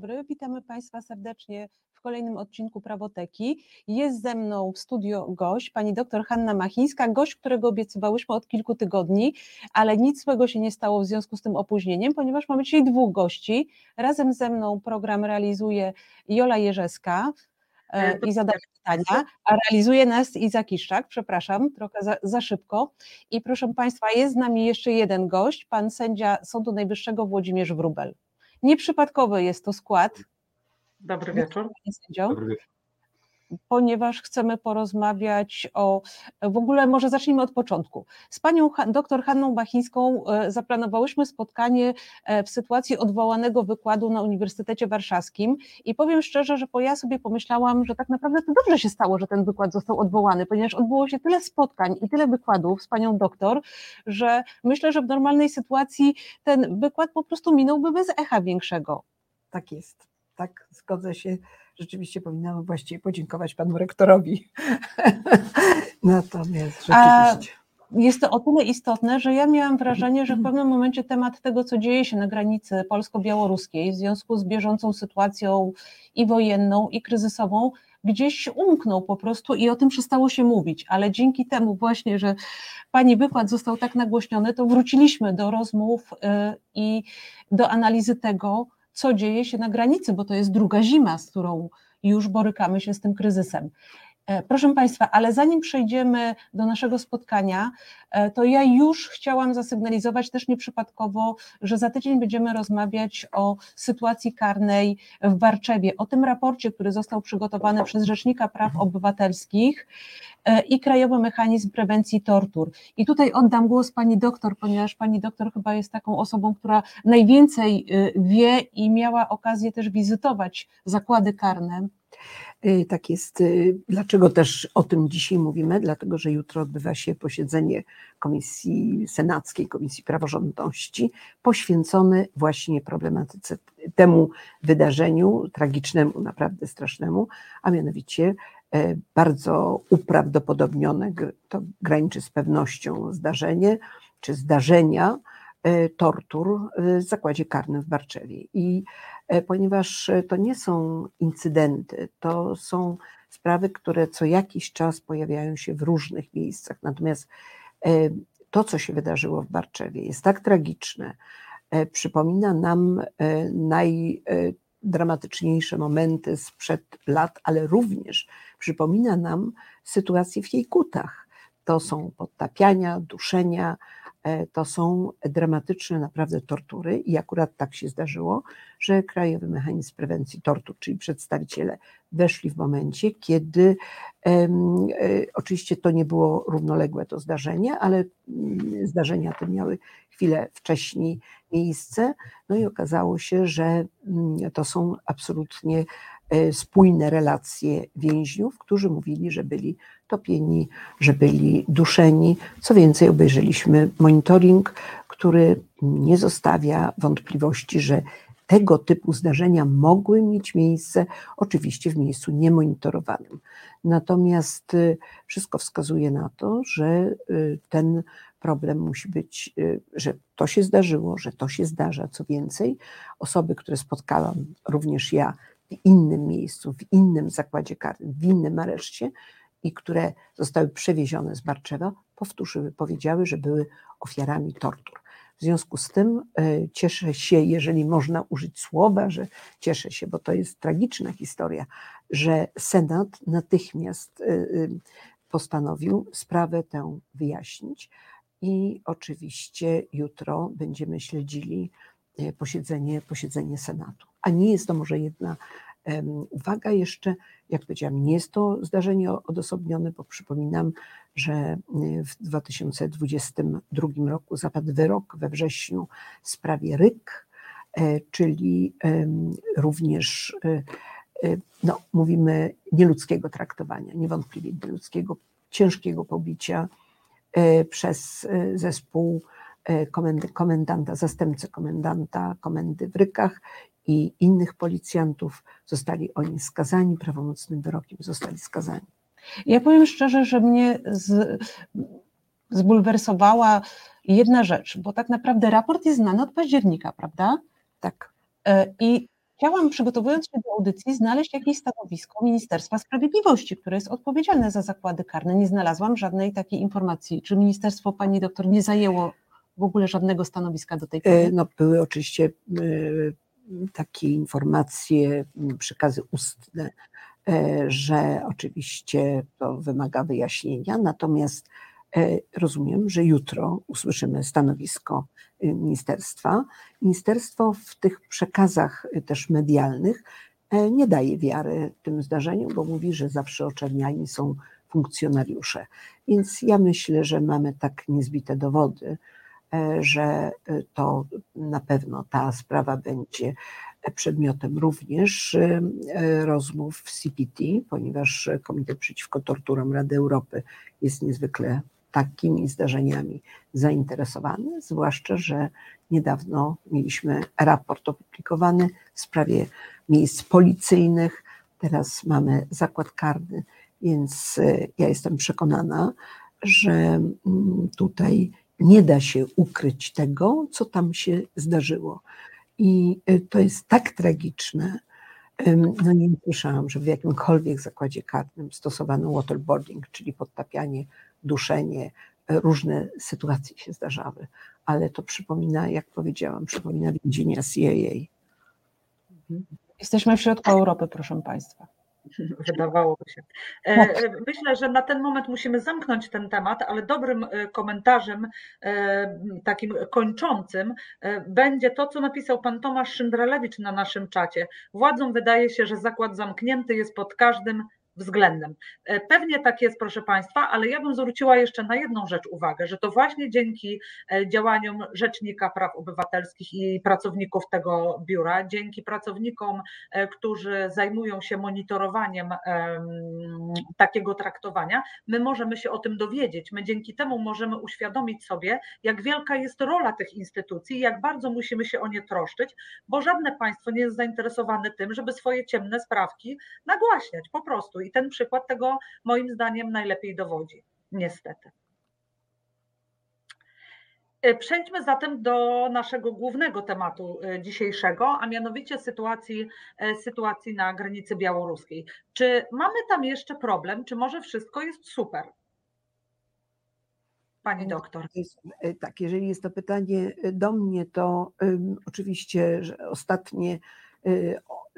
dobry, witamy Państwa serdecznie w kolejnym odcinku Prawoteki. Jest ze mną w studio gość, pani doktor Hanna Machińska, gość, którego obiecywałyśmy od kilku tygodni, ale nic złego się nie stało w związku z tym opóźnieniem, ponieważ mamy dzisiaj dwóch gości. Razem ze mną program realizuje Jola Jerzeska, e, i zadaje pytania, a realizuje nas Iza Kiszczak, przepraszam, trochę za, za, szybko. I proszę Państwa, jest z nami jeszcze jeden gość, pan sędzia Sądu Najwyższego Włodzimierz Wrubel. Nieprzypadkowy jest to skład. Dobry wieczór. Dobry wieczór ponieważ chcemy porozmawiać o, w ogóle może zacznijmy od początku. Z panią dr Hanną Bachińską e, zaplanowałyśmy spotkanie e, w sytuacji odwołanego wykładu na Uniwersytecie Warszawskim i powiem szczerze, że po ja sobie pomyślałam, że tak naprawdę to dobrze się stało, że ten wykład został odwołany, ponieważ odbyło się tyle spotkań i tyle wykładów z panią doktor, że myślę, że w normalnej sytuacji ten wykład po prostu minąłby bez echa większego. Tak jest, tak, zgodzę się rzeczywiście powinnam właściwie podziękować panu rektorowi. Natomiast rzeczywiście. A jest to o tyle istotne, że ja miałam wrażenie, że w pewnym momencie temat tego, co dzieje się na granicy polsko-białoruskiej w związku z bieżącą sytuacją i wojenną, i kryzysową, gdzieś umknął po prostu i o tym przestało się mówić, ale dzięki temu właśnie, że pani wykład został tak nagłośniony, to wróciliśmy do rozmów y, i do analizy tego, co dzieje się na granicy, bo to jest druga zima, z którą już borykamy się z tym kryzysem. E, proszę Państwa, ale zanim przejdziemy do naszego spotkania, e, to ja już chciałam zasygnalizować też nieprzypadkowo, że za tydzień będziemy rozmawiać o sytuacji karnej w Warczewie, o tym raporcie, który został przygotowany przez Rzecznika Praw Obywatelskich e, i Krajowy Mechanizm Prewencji Tortur. I tutaj oddam głos Pani doktor, ponieważ Pani doktor chyba jest taką osobą, która najwięcej wie i miała okazję też wizytować zakłady karne tak jest. Y, dlaczego też o tym dzisiaj mówimy? Dlatego, że jutro odbywa się posiedzenie Komisji Senackiej, Komisji Praworządności, poświęcone właśnie problematyce, temu wydarzeniu tragicznemu, naprawdę strasznemu, a mianowicie e, bardzo uprawdopodobnione, to graniczy z pewnością zdarzenie, czy zdarzenia, E, tortur w zakładzie karnym w Barczewie. I e, ponieważ to nie są incydenty, to są sprawy, które co jakiś czas pojawiają się w różnych miejscach. Natomiast e, to, co się wydarzyło w Barczewie, jest tak tragiczne, przypomina nam najdramatyczniejsze momenty sprzed lat, ale również przypomina nam sytuację w jej kutach. To są podtapiania, duszenia, E, to są dramatyczne naprawdę tortury i akurat tak się zdarzyło, że Krajowy Mechanizm Prewencji Tortur, czyli przedstawiciele weszli w momencie, kiedy e, oczywiście to nie było równoległe to zdarzenie, ale mm, zdarzenia te miały chwilę wcześniej miejsce, no i okazało się, że mm, to są absolutnie e, spójne relacje więźniów, którzy mówili, że byli topieni, że byli duszeni. Co więcej, obejrzeliśmy monitoring, który nie zostawia wątpliwości, że tego typu zdarzenia mogły mieć miejsce, oczywiście w miejscu niemonitorowanym. Natomiast y, wszystko wskazuje na to, że y, ten problem musi być, y, że to się zdarzyło, że to się zdarza. Co więcej, osoby, które spotkałam, również ja, w innym miejscu, w innym zakładzie karnym, w innym areszcie, i które zostały przewiezione z Barczewa, powtórzyły, powiedziały, że były ofiarami tortur. W związku z tym e, cieszę się, jeżeli można użyć słowa, że cieszę się, bo to jest tragiczna historia, że Senat natychmiast e, e, postanowił sprawę tę wyjaśnić i oczywiście jutro będziemy śledzili posiedzenie, posiedzenie Senatu. A nie jest to może jedna Uwaga jeszcze, jak powiedziałam, nie jest to zdarzenie odosobnione, bo przypominam, że y, w 2022 roku zapadł wyrok we wrześniu w sprawie RYK, e, czyli również e, e, no, mówimy nieludzkiego traktowania, niewątpliwie nieludzkiego, ciężkiego pobicia przez zespół komendanta, zastępcę komendanta komendy w Rykach i innych policjantów. Zostali oni skazani, prawomocnym wyrokiem zostali skazani. Ja powiem szczerze, że mnie z, zbulwersowała jedna rzecz, bo tak naprawdę raport jest znany od października, prawda? Tak. E, I chciałam, przygotowując się do audycji, znaleźć jakieś stanowisko Ministerstwa Sprawiedliwości, które jest odpowiedzialne za zakłady karne. Nie znalazłam żadnej takiej informacji. Czy ministerstwo pani doktor nie zajęło w ogóle żadnego stanowiska do tej pory? No, były oczywiście takie informacje, przekazy ustne, że oczywiście to wymaga wyjaśnienia, natomiast E, rozumiem, że jutro usłyszymy stanowisko y, ministerstwa. Ministerstwo w tych przekazach y, też medialnych e, nie daje wiary tym zdarzeniom, bo mówi, że zawsze oczerniani są funkcjonariusze. Więc ja myślę, że mamy tak niezbite dowody, e, że y, to na pewno ta sprawa będzie przedmiotem również rozmów w CPT, ponieważ Komitet Przeciwko Torturom Rady Europy jest niezwykle takimi zdarzeniami zainteresowany, zwłaszcza, że niedawno mieliśmy raport opublikowany w sprawie miejsc policyjnych, teraz mamy zakład karny, więc e, ja jestem przekonana, że mm, tutaj nie da się ukryć tego, co tam się zdarzyło. I e, to jest tak tragiczne. No nie słyszałam, że w jakimkolwiek zakładzie karnym stosowano waterboarding, czyli podtapianie duszenie, e, różne sytuacje się zdarzały, ale to przypomina, jak powiedziałam, przypomina więzienia CIA. Jesteśmy w środku Europy, proszę Państwa. Wydawałoby się. E, tak. E, myślę, że na ten moment musimy zamknąć ten temat, ale dobrym komentarzem, takim kończącym, będzie to, co napisał pan Tomasz Szyndralewicz na naszym czacie. Władzom wydaje się, że zakład zamknięty jest pod każdym względem. E, pewnie tak jest, proszę Państwa, ale ja bym zwróciła jeszcze na jedną rzecz uwagę, że to właśnie dzięki e, działaniom Rzecznika Praw Obywatelskich i pracowników tego biura, dzięki pracownikom, e, którzy zajmują się monitorowaniem takiego traktowania, my możemy się o tym dowiedzieć. My dzięki temu możemy uświadomić sobie, jak wielka jest rola tych instytucji, jak bardzo musimy się o nie troszczyć, bo żadne państwo nie jest zainteresowane tym, żeby swoje ciemne sprawki nagłaśniać po prostu. I ten przykład tego moim zdaniem najlepiej dowodzi, niestety. E, przejdźmy zatem do naszego głównego tematu e, dzisiejszego, a mianowicie sytuacji, e, sytuacji na granicy białoruskiej. Czy mamy tam jeszcze problem, czy może wszystko jest super? Pani doktor. Tak, jeżeli jest to pytanie do mnie, to um, oczywiście, że ostatnie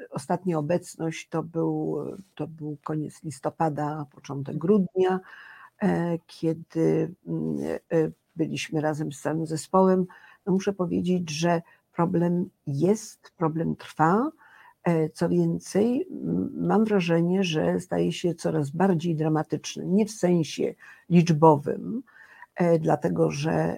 Ostatnia obecność to był, to był koniec listopada, początek grudnia, e, kiedy mm, e, byliśmy razem z całym zespołem. No muszę powiedzieć, że problem jest, problem trwa. E, co więcej, mam wrażenie, że staje się coraz bardziej dramatyczny, nie w sensie liczbowym, dlatego że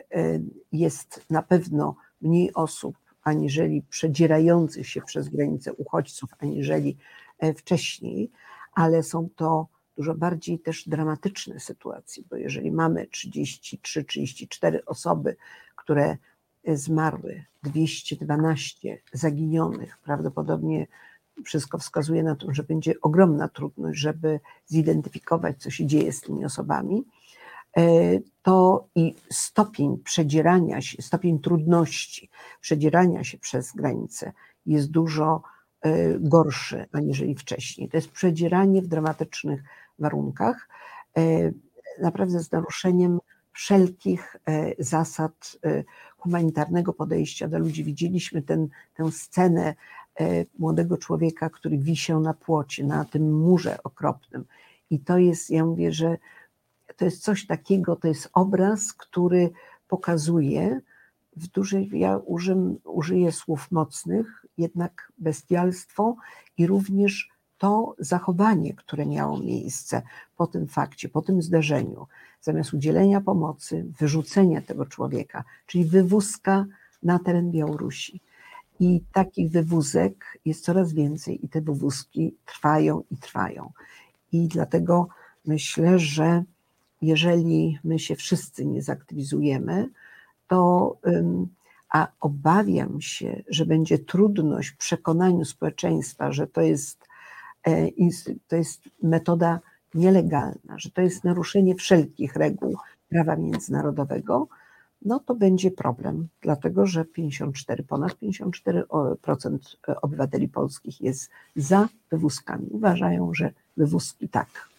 jest na pewno mniej osób aniżeli przedzierających się przez granicę uchodźców, aniżeli e, wcześniej, ale są to dużo bardziej też dramatyczne sytuacje, bo jeżeli mamy 33-34 osoby, które e, zmarły, 212 zaginionych, prawdopodobnie wszystko wskazuje na to, że będzie ogromna trudność, żeby zidentyfikować, co się dzieje z tymi osobami, to i stopień przedzierania się, stopień trudności przedzierania się przez granicę jest dużo e, gorszy aniżeli wcześniej. To jest przedzieranie w dramatycznych warunkach, e, naprawdę z naruszeniem wszelkich zasad humanitarnego podejścia do ludzi. Widzieliśmy ten, tę scenę młodego człowieka, który wisiał na płocie, na tym murze okropnym. I to jest, ja mówię, że to jest coś takiego, to jest obraz, który pokazuje w dużej, ja użym, użyję słów mocnych, jednak bestialstwo i również to zachowanie, które miało miejsce po tym fakcie, po tym zdarzeniu, zamiast udzielenia pomocy, wyrzucenia tego człowieka, czyli wywózka na teren Białorusi. I takich wywózek jest coraz więcej, i te wywózki trwają i trwają. I dlatego myślę, że jeżeli my się wszyscy nie zaktywizujemy, to a obawiam się, że będzie trudność w przekonaniu społeczeństwa, że to jest, e, to jest metoda nielegalna, że to jest naruszenie wszelkich reguł prawa międzynarodowego, no to będzie problem, dlatego że 54, ponad 54% obywateli polskich jest za wywózkami. Uważają, że wywózki tak.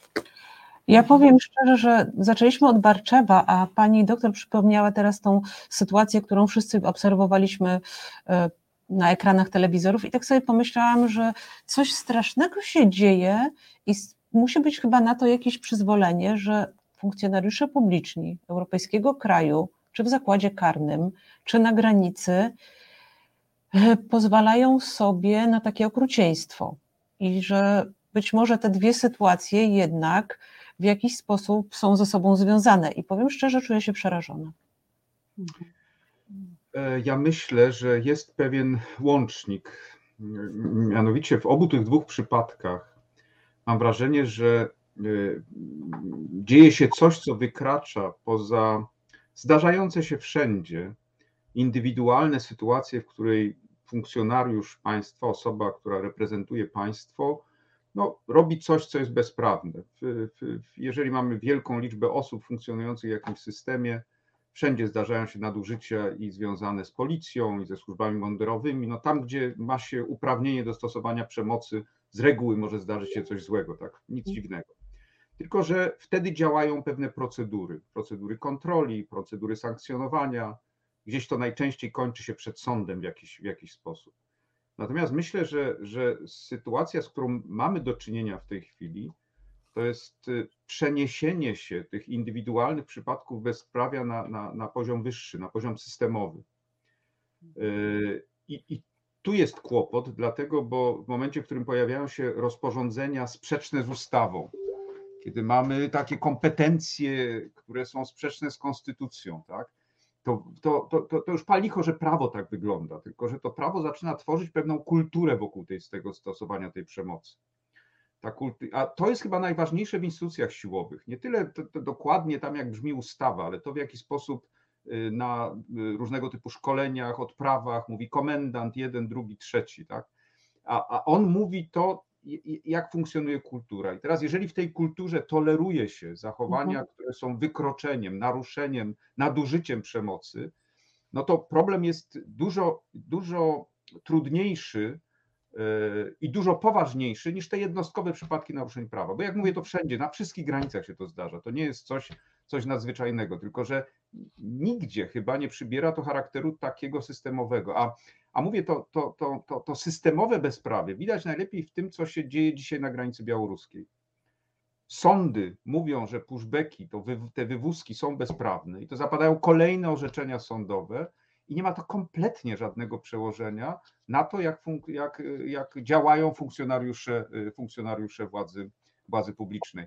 Ja powiem szczerze, że zaczęliśmy od Barczewa, a pani doktor przypomniała teraz tą sytuację, którą wszyscy obserwowaliśmy e, na ekranach telewizorów i tak sobie pomyślałam, że coś strasznego się dzieje i musi być chyba na to jakieś przyzwolenie, że funkcjonariusze publiczni europejskiego kraju, czy w zakładzie karnym, czy na granicy, e, pozwalają sobie na takie okrucieństwo. I że być może te dwie sytuacje jednak w jakiś sposób są ze sobą związane. I powiem szczerze, czuję się przerażona. E, ja myślę, że jest pewien łącznik. Mianowicie w obu tych dwóch przypadkach mam wrażenie, że e, dzieje się coś, co wykracza poza zdarzające się wszędzie indywidualne sytuacje, w której funkcjonariusz państwa, osoba, która reprezentuje państwo, no, robi coś, co jest bezprawne. Jeżeli mamy wielką liczbę osób funkcjonujących w jakimś systemie, wszędzie zdarzają się nadużycia i związane z policją i ze służbami mundurowymi. No tam, gdzie ma się uprawnienie do stosowania przemocy, z reguły może zdarzyć się coś złego, tak? Nic dziwnego. Tylko, że wtedy działają pewne procedury, procedury kontroli, procedury sankcjonowania. Gdzieś to najczęściej kończy się przed sądem w jakiś, w jakiś sposób. Natomiast myślę, że, że sytuacja, z którą mamy do czynienia w tej chwili, to jest y, przeniesienie się tych indywidualnych przypadków bezprawia na, na, na poziom wyższy, na poziom systemowy. Y, I, I tu jest kłopot, dlatego, bo w momencie, w którym pojawiają się rozporządzenia sprzeczne z ustawą, kiedy mamy takie kompetencje, które są sprzeczne z konstytucją, tak, to, to, to, to już palicho, że prawo tak wygląda, tylko że to prawo zaczyna tworzyć pewną kulturę wokół tej, z tego stosowania tej przemocy. Ta kulty, a to jest chyba najważniejsze w instytucjach siłowych. Nie tyle to, to dokładnie tam, jak brzmi ustawa, ale to w jaki sposób y, na y, różnego typu szkoleniach, odprawach mówi komendant, jeden, drugi, trzeci, tak? A, a on mówi to, jak funkcjonuje kultura. I teraz, jeżeli w tej kulturze toleruje się zachowania, mhm. które są wykroczeniem, naruszeniem, nadużyciem przemocy, no to problem jest dużo, dużo trudniejszy e, i dużo poważniejszy niż te jednostkowe przypadki naruszeń prawa. Bo jak mówię, to wszędzie, na wszystkich granicach się to zdarza. To nie jest coś, coś nadzwyczajnego, tylko że nigdzie chyba nie przybiera to charakteru takiego systemowego. A a mówię, to, to, to, to, to systemowe bezprawie widać najlepiej w tym, co się dzieje dzisiaj na granicy białoruskiej. Sądy mówią, że pushbacki, to wy, te wywózki są bezprawne i to zapadają kolejne orzeczenia sądowe i nie ma to kompletnie żadnego przełożenia na to, jak, jak, jak działają funkcjonariusze, funkcjonariusze władzy, władzy publicznej.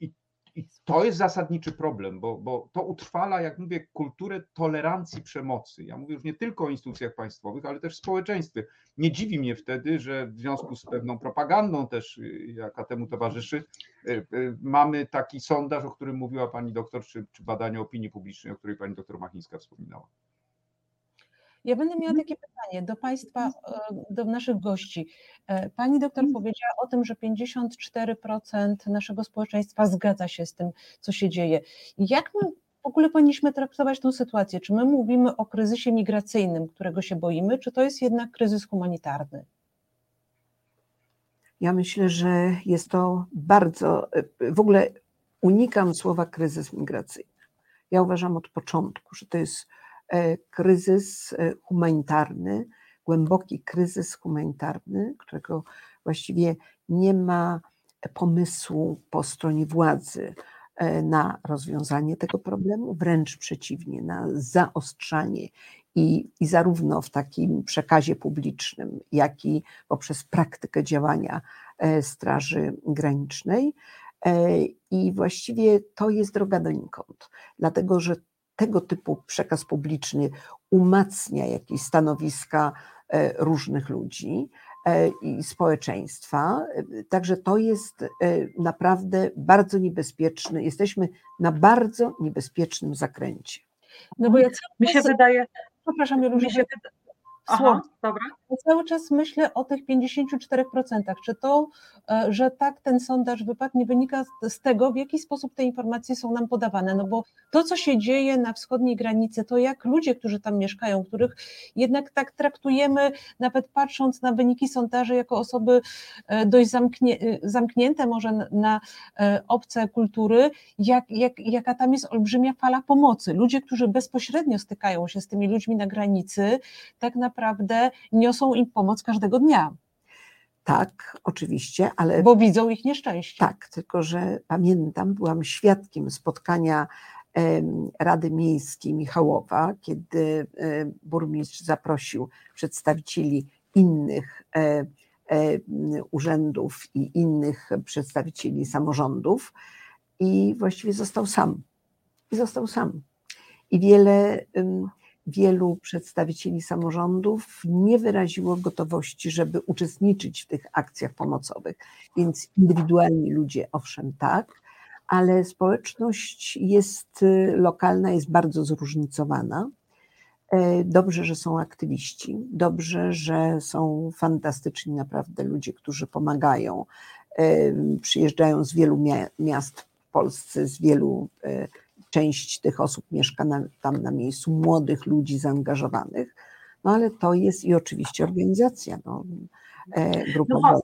I i to jest zasadniczy problem, bo, bo to utrwala, jak mówię, kulturę tolerancji przemocy. Ja mówię już nie tylko o instytucjach państwowych, ale też w społeczeństwie. Nie dziwi mnie wtedy, że w związku z pewną propagandą też, y, jaka temu towarzyszy, y, y, mamy taki sondaż, o którym mówiła pani doktor, czy, czy badanie opinii publicznej, o której pani doktor Machińska wspominała. Ja będę miała takie pytanie do Państwa, e, do naszych gości. E, pani doktor mhm. powiedziała o tym, że 54% naszego społeczeństwa zgadza się z tym, co się dzieje. Jak my w ogóle powinniśmy traktować tę sytuację? Czy my mówimy o kryzysie migracyjnym, którego się boimy, czy to jest jednak kryzys humanitarny? Ja myślę, że jest to bardzo, e, w ogóle unikam słowa kryzys migracyjny. Ja uważam od początku, że to jest kryzys e, humanitarny, głęboki kryzys humanitarny, którego właściwie nie ma pomysłu po stronie władzy e, na rozwiązanie tego problemu, wręcz przeciwnie, na zaostrzanie i, i zarówno w takim przekazie publicznym, jak i poprzez praktykę działania Straży Granicznej. I właściwie to jest droga donikąd, dlatego że tego typu przekaz publiczny umacnia jakieś stanowiska e, różnych ludzi e, i społeczeństwa. Także to jest e, naprawdę bardzo niebezpieczny. Jesteśmy na bardzo niebezpiecznym zakręcie. No bo ja mi się wydaje. Przepraszam, mi się wydaje. Aha, dobra. cały czas myślę o tych 54%. Czy to, e, że tak ten sondaż wypadł, nie wynika z tego, w jaki sposób te informacje są nam podawane? No bo to, co się dzieje na wschodniej granicy, to jak ludzie, którzy tam mieszkają, których jednak tak traktujemy, nawet patrząc na wyniki sondaży, jako osoby e, dość zamknie, zamknięte może na obce kultury, jak, jak, jaka tam jest olbrzymia fala pomocy. Ludzie, którzy bezpośrednio stykają się z tymi ludźmi na granicy, tak naprawdę niosą im pomoc każdego dnia. Tak, oczywiście, ale. Bo widzą ich nieszczęście. Tak, tylko że pamiętam, byłam świadkiem spotkania Rady Miejskiej Michałowa, kiedy burmistrz zaprosił przedstawicieli innych e, e, urzędów i innych przedstawicieli samorządów i właściwie został sam. I został sam. I wiele wielu przedstawicieli samorządów nie wyraziło gotowości, żeby uczestniczyć w tych akcjach pomocowych. Więc indywidualni ludzie, owszem, tak, ale społeczność jest y, lokalna, jest bardzo zróżnicowana. E, dobrze, że są aktywiści, dobrze, że są fantastyczni naprawdę ludzie, którzy pomagają. E, przyjeżdżają z wielu miast w Polsce, z wielu e, część tych osób mieszka na, tam na miejscu, młodych ludzi zaangażowanych, no ale to jest i oczywiście organizacja no, e, grupowa. No,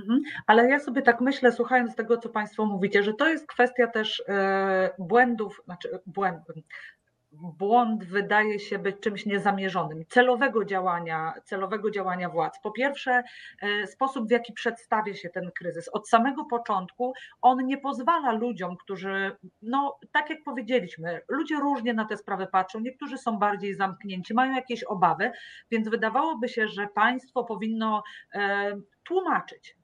mhm. ale ja sobie tak myślę, słuchając tego, co Państwo mówicie, że to jest kwestia też e, błędów, znaczy błędów, błąd wydaje się być czymś niezamierzonym, celowego działania, celowego działania władz. Po pierwsze, e, sposób, w jaki przedstawia się ten kryzys. Od samego początku on nie pozwala ludziom, którzy, no tak jak powiedzieliśmy, ludzie różnie na te sprawy patrzą, niektórzy są bardziej zamknięci, mają jakieś obawy, więc wydawałoby się, że państwo powinno e, tłumaczyć,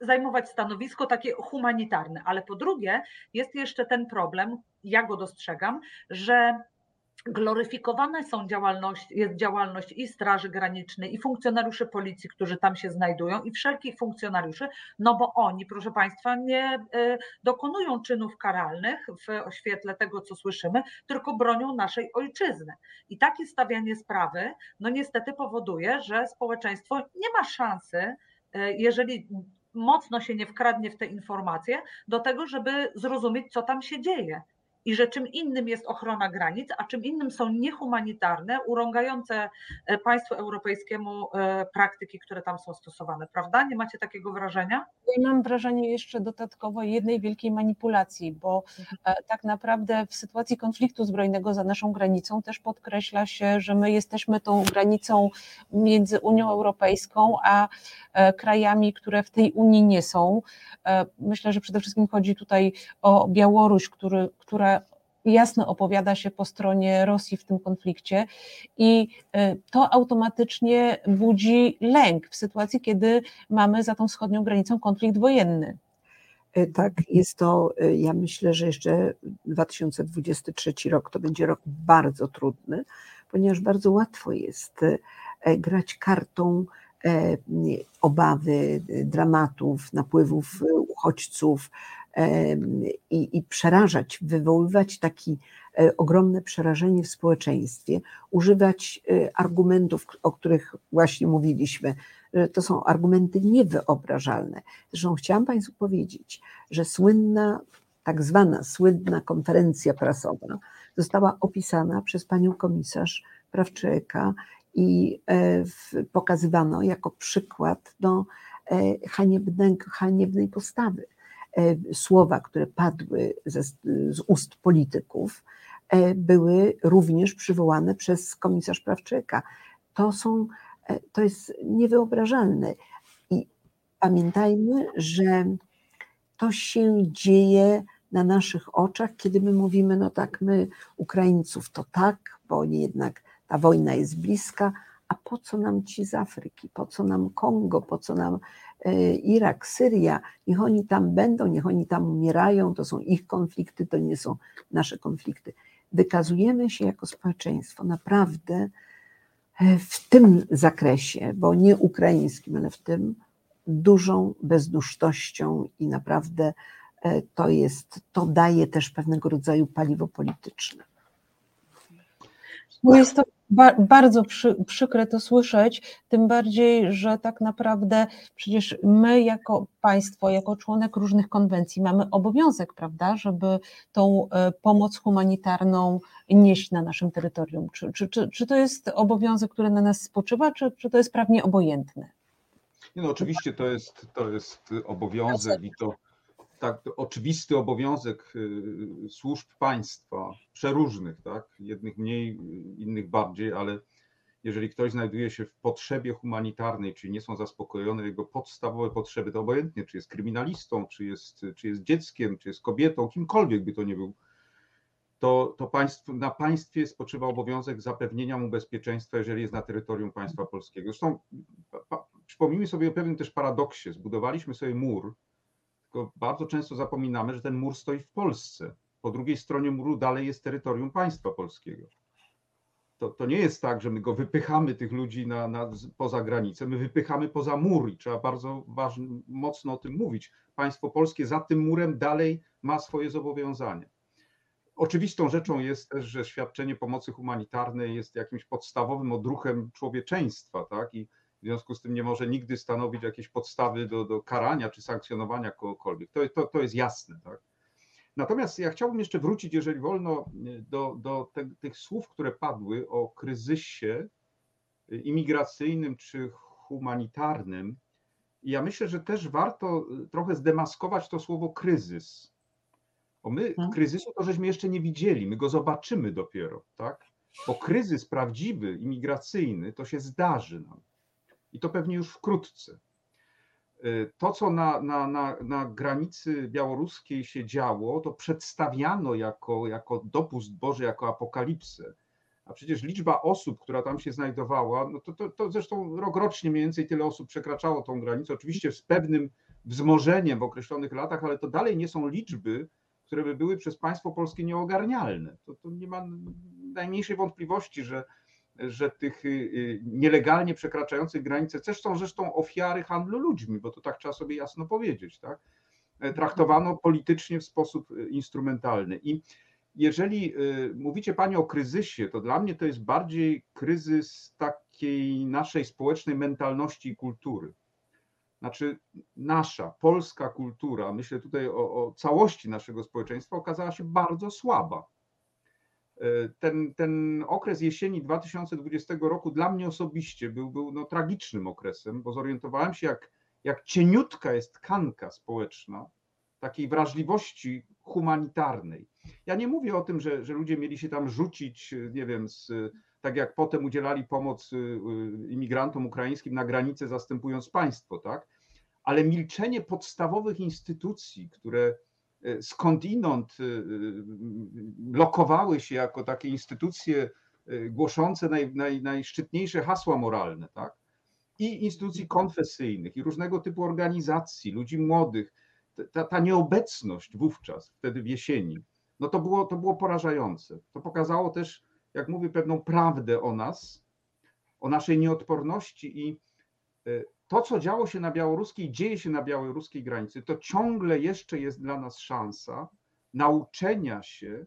zajmować stanowisko takie humanitarne, ale po drugie jest jeszcze ten problem, ja go dostrzegam, że gloryfikowane są działalność, jest działalność i Straży Granicznej, i funkcjonariuszy policji, którzy tam się znajdują, i wszelkich funkcjonariuszy, no bo oni, proszę Państwa, nie e, dokonują czynów karalnych w świetle tego, co słyszymy, tylko bronią naszej ojczyzny. I takie stawianie sprawy, no niestety powoduje, że społeczeństwo nie ma szansy, e, jeżeli mocno się nie wkradnie w te informacje, do tego, żeby zrozumieć, co tam się dzieje i że czym innym jest ochrona granic, a czym innym są niehumanitarne, urągające e, państwu europejskiemu e, praktyki, które tam są stosowane, prawda? Nie macie takiego wrażenia? Ja mam wrażenie jeszcze dodatkowo jednej wielkiej manipulacji, bo e, tak naprawdę w sytuacji konfliktu zbrojnego za naszą granicą też podkreśla się, że my jesteśmy tą granicą między Unią Europejską a krajami, które w tej Unii nie są. Myślę, że przede wszystkim chodzi tutaj o Białoruś, który, która jasno opowiada się po stronie Rosji w tym konflikcie i y, to automatycznie budzi lęk w sytuacji, kiedy mamy za tą wschodnią granicą konflikt wojenny. E, tak, jest to, e, ja myślę, że jeszcze 2023 rok to będzie rok bardzo trudny, ponieważ bardzo łatwo jest e, grać kartą obawy, dramatów, napływów uchodźców, i, i przerażać, wywoływać takie ogromne przerażenie w społeczeństwie, używać e, argumentów, o których właśnie mówiliśmy, że to są argumenty niewyobrażalne. Zresztą chciałam Państwu powiedzieć, że słynna, tak zwana słynna konferencja prasowa została opisana przez panią komisarz praw człowieka i e, pokazywano jako przykład do e, haniebnego, haniebnej postawy słowa, które padły ze, z ust polityków, e, były również przywołane przez komisarz praw człowieka. To, są, e, to jest niewyobrażalne. I pamiętajmy, że to się dzieje na naszych oczach, kiedy my mówimy, no tak, my Ukraińców to tak, bo jednak ta wojna jest bliska, a po co nam ci z Afryki, po co nam Kongo, po co nam E, Irak, Syria, niech oni tam będą, niech oni tam umierają, to są ich konflikty, to nie są nasze konflikty. Wykazujemy się jako społeczeństwo naprawdę e, w tym zakresie, bo nie ukraińskim, ale w tym dużą bezdusznością i naprawdę e, to jest, to daje też pewnego rodzaju paliwo polityczne. Bo jest to Ba bardzo przy, przykre to słyszeć, tym bardziej, że tak naprawdę przecież my jako państwo, jako członek różnych konwencji mamy obowiązek, prawda, żeby tą e, pomoc humanitarną nieść na naszym terytorium. Czy, czy, czy, czy to jest obowiązek, który na nas spoczywa, czy, czy to jest prawnie obojętne? Nie no, oczywiście to jest, to jest obowiązek i to tak oczywisty obowiązek y, służb państwa, przeróżnych, tak? jednych mniej, innych bardziej, ale jeżeli ktoś znajduje się w potrzebie humanitarnej, czyli nie są zaspokojone jego podstawowe potrzeby, to obojętnie, czy jest kryminalistą, czy jest, czy jest dzieckiem, czy jest kobietą, kimkolwiek by to nie był, to, to państw, na państwie spoczywa obowiązek zapewnienia mu bezpieczeństwa, jeżeli jest na terytorium państwa polskiego. Zresztą przypomnijmy sobie o pewnym też paradoksie. Zbudowaliśmy sobie mur, tylko bardzo często zapominamy, że ten mur stoi w Polsce. Po drugiej stronie muru dalej jest terytorium państwa polskiego. To, to nie jest tak, że my go wypychamy, tych ludzi na, na, poza granicę, my wypychamy poza mur i trzeba bardzo ważny, mocno o tym mówić. Państwo polskie za tym murem dalej ma swoje zobowiązania. Oczywistą rzeczą jest też, że świadczenie pomocy humanitarnej jest jakimś podstawowym odruchem człowieczeństwa, tak? I w związku z tym nie może nigdy stanowić jakiejś podstawy do, do karania czy sankcjonowania kogokolwiek. To, to, to jest jasne. Tak? Natomiast ja chciałbym jeszcze wrócić, jeżeli wolno, do, do te, tych słów, które padły o kryzysie imigracyjnym czy humanitarnym. Ja myślę, że też warto trochę zdemaskować to słowo kryzys. Bo my hmm. kryzysu to żeśmy jeszcze nie widzieli, my go zobaczymy dopiero, tak? Bo kryzys prawdziwy, imigracyjny, to się zdarzy nam i to pewnie już wkrótce. Y, to, co na, na, na, na granicy białoruskiej się działo, to przedstawiano jako, jako dopust Boży, jako apokalipsę. A przecież liczba osób, która tam się znajdowała, no to, to, to zresztą rokrocznie mniej więcej tyle osób przekraczało tą granicę, oczywiście z pewnym wzmożeniem w określonych latach, ale to dalej nie są liczby, które by były przez państwo polskie nieogarnialne. To, to nie ma najmniejszej wątpliwości, że że tych y, y, nielegalnie przekraczających granice też są zresztą ofiary handlu ludźmi, bo to tak trzeba sobie jasno powiedzieć, tak? E, traktowano politycznie w sposób y, instrumentalny. I jeżeli mówicie Pani o kryzysie, to dla mnie to jest bardziej kryzys takiej naszej społecznej mentalności i kultury. Znaczy, nasza polska kultura, myślę tutaj o, o całości naszego społeczeństwa, okazała się bardzo słaba ten, ten okres jesieni 2020 roku dla mnie osobiście był, był no, tragicznym okresem, bo zorientowałem się, jak, jak cieniutka jest tkanka społeczna takiej wrażliwości humanitarnej. Ja nie mówię o tym, że, że ludzie mieli się tam rzucić, nie wiem, z, tak jak potem udzielali pomoc y, y, imigrantom ukraińskim na granicę, zastępując państwo, tak? Ale milczenie podstawowych instytucji, które skądinąd e, e, lokowały się jako takie instytucje głoszące naj, naj, najszczytniejsze hasła moralne, tak? I instytucji konfesyjnych, i różnego typu organizacji, ludzi młodych. Ta, ta nieobecność wówczas, wtedy w jesieni, no to było, to było porażające. To pokazało też, jak mówię, pewną prawdę o nas, o naszej nieodporności i to, co działo się na białoruskiej, dzieje się na białoruskiej granicy, to ciągle jeszcze jest dla nas szansa nauczenia się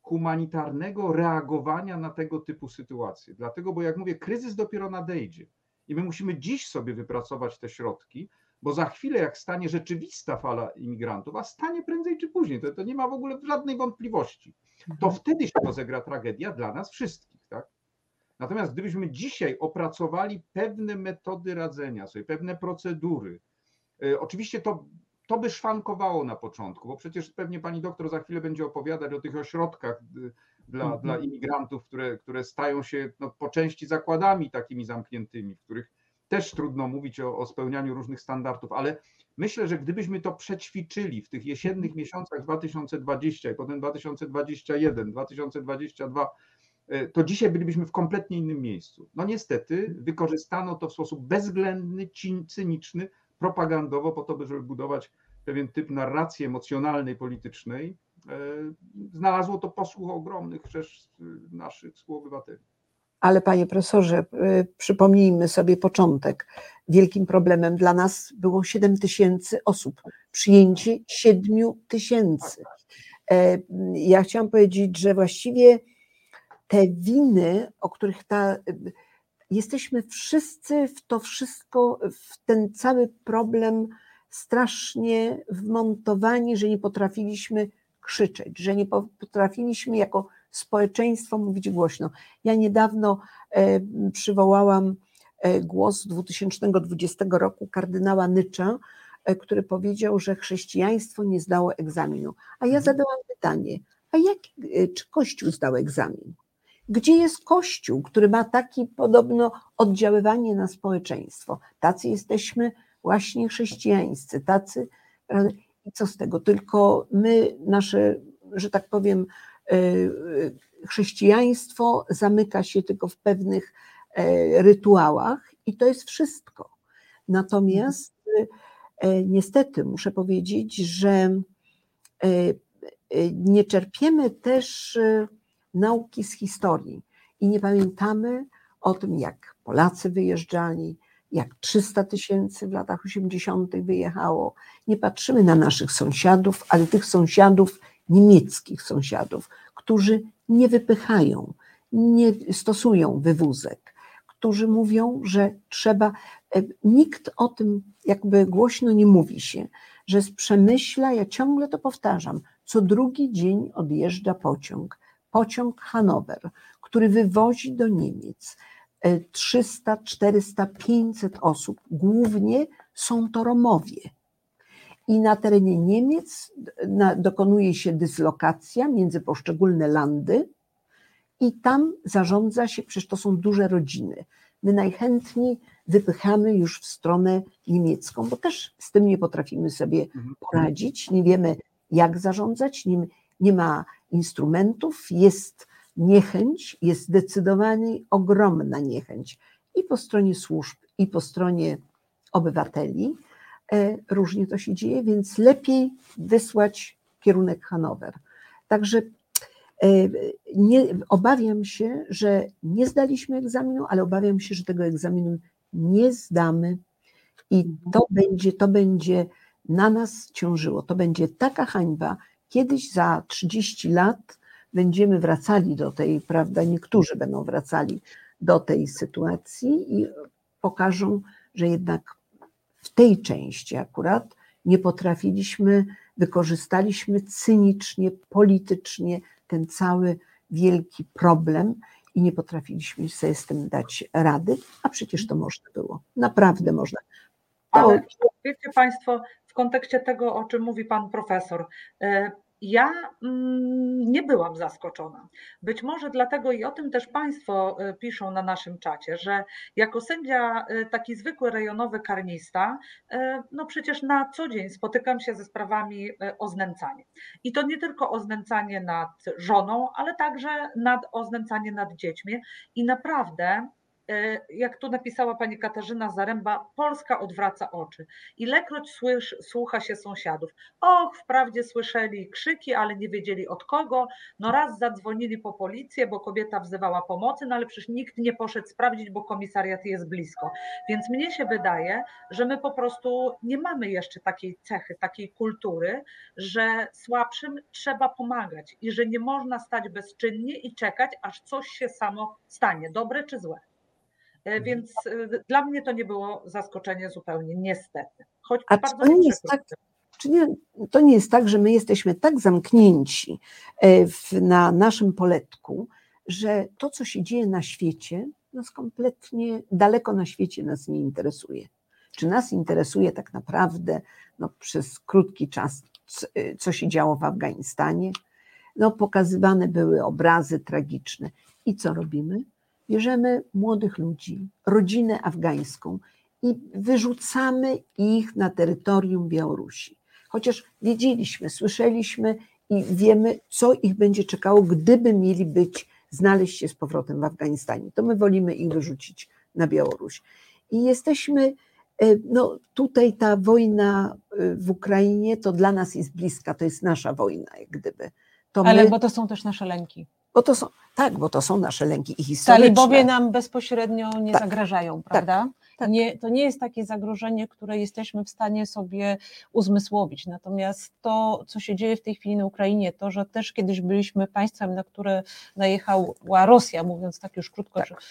humanitarnego reagowania na tego typu sytuacje. Dlatego, bo jak mówię, kryzys dopiero nadejdzie i my musimy dziś sobie wypracować te środki, bo za chwilę, jak stanie rzeczywista fala imigrantów, a stanie prędzej czy później, to, to nie ma w ogóle żadnej wątpliwości, to mhm. wtedy się rozegra tragedia dla nas wszystkich. Natomiast gdybyśmy dzisiaj opracowali pewne metody radzenia sobie, pewne procedury, e, oczywiście to, to by szwankowało na początku, bo przecież pewnie pani doktor za chwilę będzie opowiadać o tych ośrodkach e, dla, mhm. dla imigrantów, które, które stają się no, po części zakładami takimi zamkniętymi, w których też trudno mówić o, o spełnianiu różnych standardów, ale myślę, że gdybyśmy to przećwiczyli w tych jesiennych miesiącach 2020 i potem 2021, 2022, E, to dzisiaj bylibyśmy w kompletnie innym miejscu. No niestety wykorzystano to w sposób bezwzględny, cyniczny, propagandowo po to, żeby budować pewien typ narracji emocjonalnej, politycznej. E, znalazło to posłuch ogromnych przez naszych współobywateli. Ale panie profesorze, e, przypomnijmy sobie początek. Wielkim problemem dla nas było 7 tysięcy osób, przyjęcie 7 tysięcy. Ja chciałam powiedzieć, że właściwie te winy, o których ta. Jesteśmy wszyscy w to wszystko, w ten cały problem strasznie wmontowani, że nie potrafiliśmy krzyczeć, że nie potrafiliśmy jako społeczeństwo mówić głośno. Ja niedawno e, przywołałam e, głos 2020 roku kardynała Nycza, e, który powiedział, że chrześcijaństwo nie zdało egzaminu. A ja mhm. zadałam pytanie, a jak, czy Kościół zdał egzamin? Gdzie jest Kościół, który ma takie podobno oddziaływanie na społeczeństwo? Tacy jesteśmy właśnie chrześcijańscy, tacy. I co z tego? Tylko my, nasze, że tak powiem, e, chrześcijaństwo zamyka się tylko w pewnych e, rytuałach i to jest wszystko. Natomiast e, niestety muszę powiedzieć, że nie czerpiemy też nauki z historii i nie pamiętamy o tym, jak Polacy wyjeżdżali, jak 300 tysięcy w latach 80. wyjechało. Nie patrzymy na naszych sąsiadów, ale tych sąsiadów, niemieckich sąsiadów, którzy nie wypychają, nie stosują wywózek, którzy mówią, że trzeba. E, nikt o tym jakby głośno nie mówi się, że z Przemyśla, ja ciągle to powtarzam, co drugi dzień odjeżdża pociąg, pociąg Hanower, który wywozi do Niemiec 300, 400, 500 osób, głównie są to Romowie. I na terenie Niemiec dokonuje się dyslokacja między poszczególne landy, i tam zarządza się, przecież to są duże rodziny. My najchętniej wypychamy już w stronę niemiecką, bo też z tym nie potrafimy sobie mhm. poradzić, nie wiemy, jak zarządzać, nie, nie ma instrumentów, jest niechęć, jest zdecydowanie ogromna niechęć i po stronie służb, i po stronie obywateli. E, różnie to się dzieje, więc lepiej wysłać kierunek Hanower. Także e, nie, obawiam się, że nie zdaliśmy egzaminu, ale obawiam się, że tego egzaminu nie zdamy i to będzie, to będzie na nas ciążyło. To będzie taka hańba. Kiedyś za 30 lat będziemy wracali do tej, prawda, niektórzy będą wracali do tej sytuacji i pokażą, że jednak w tej części akurat nie potrafiliśmy, wykorzystaliśmy cynicznie, politycznie ten cały wielki problem i nie potrafiliśmy sobie z tym dać rady, a przecież to można było. Naprawdę można. To... Ale wiecie Państwo, w kontekście tego, o czym mówi Pan Profesor, e, ja mm, nie byłam zaskoczona. Być może dlatego i o tym też Państwo y, piszą na naszym czacie, że jako sędzia y, taki zwykły rejonowy karnista, y, no przecież na co dzień spotykam się ze sprawami o znęcanie. I to nie tylko o znęcanie nad żoną, ale także nad, o znęcanie nad dziećmi. I naprawdę jak tu napisała pani Katarzyna Zaręba, Polska odwraca oczy. Ilekroć słysz, słucha się sąsiadów. Och, wprawdzie słyszeli krzyki, ale nie wiedzieli od kogo. No raz zadzwonili po policję, bo kobieta wzywała pomocy, no ale przecież nikt nie poszedł sprawdzić, bo komisariat jest blisko. Więc mnie się wydaje, że my po prostu nie mamy jeszcze takiej cechy, takiej kultury, że słabszym trzeba pomagać i że nie można stać bezczynnie i czekać, aż coś się samo stanie, dobre czy złe. E, mhm. Więc e, dla mnie to nie było zaskoczenie zupełnie, niestety. Choć A bardzo to nie jest tak, czy nie, to nie jest tak, że my jesteśmy tak zamknięci e, w, na naszym poletku, że to, co się dzieje na świecie, nas kompletnie daleko na świecie nas nie interesuje. Czy nas interesuje tak naprawdę no, przez krótki czas, co się działo w Afganistanie? No, pokazywane były obrazy tragiczne. I co robimy? Bierzemy młodych ludzi, rodzinę afgańską i wyrzucamy ich na terytorium Białorusi. Chociaż wiedzieliśmy, słyszeliśmy i wiemy, co ich będzie czekało, gdyby mieli być, znaleźć się z powrotem w Afganistanie. To my wolimy ich wyrzucić na Białoruś. I jesteśmy, e, no tutaj ta wojna e, w Ukrainie to dla nas jest bliska, to jest nasza wojna, jak gdyby. To Ale my, bo to są też nasze lęki. Bo to są, tak, bo to są nasze lęki i historyczne. Talibowie nam bezpośrednio nie tak, zagrażają, tak. prawda? Tak. Tak. Nie, to nie jest takie zagrożenie, które jesteśmy w stanie sobie uzmysłowić. Natomiast to, co się dzieje w tej chwili na Ukrainie, to, że też kiedyś byliśmy państwem, na które najechała Rosja, mówiąc tak już krótko, tak.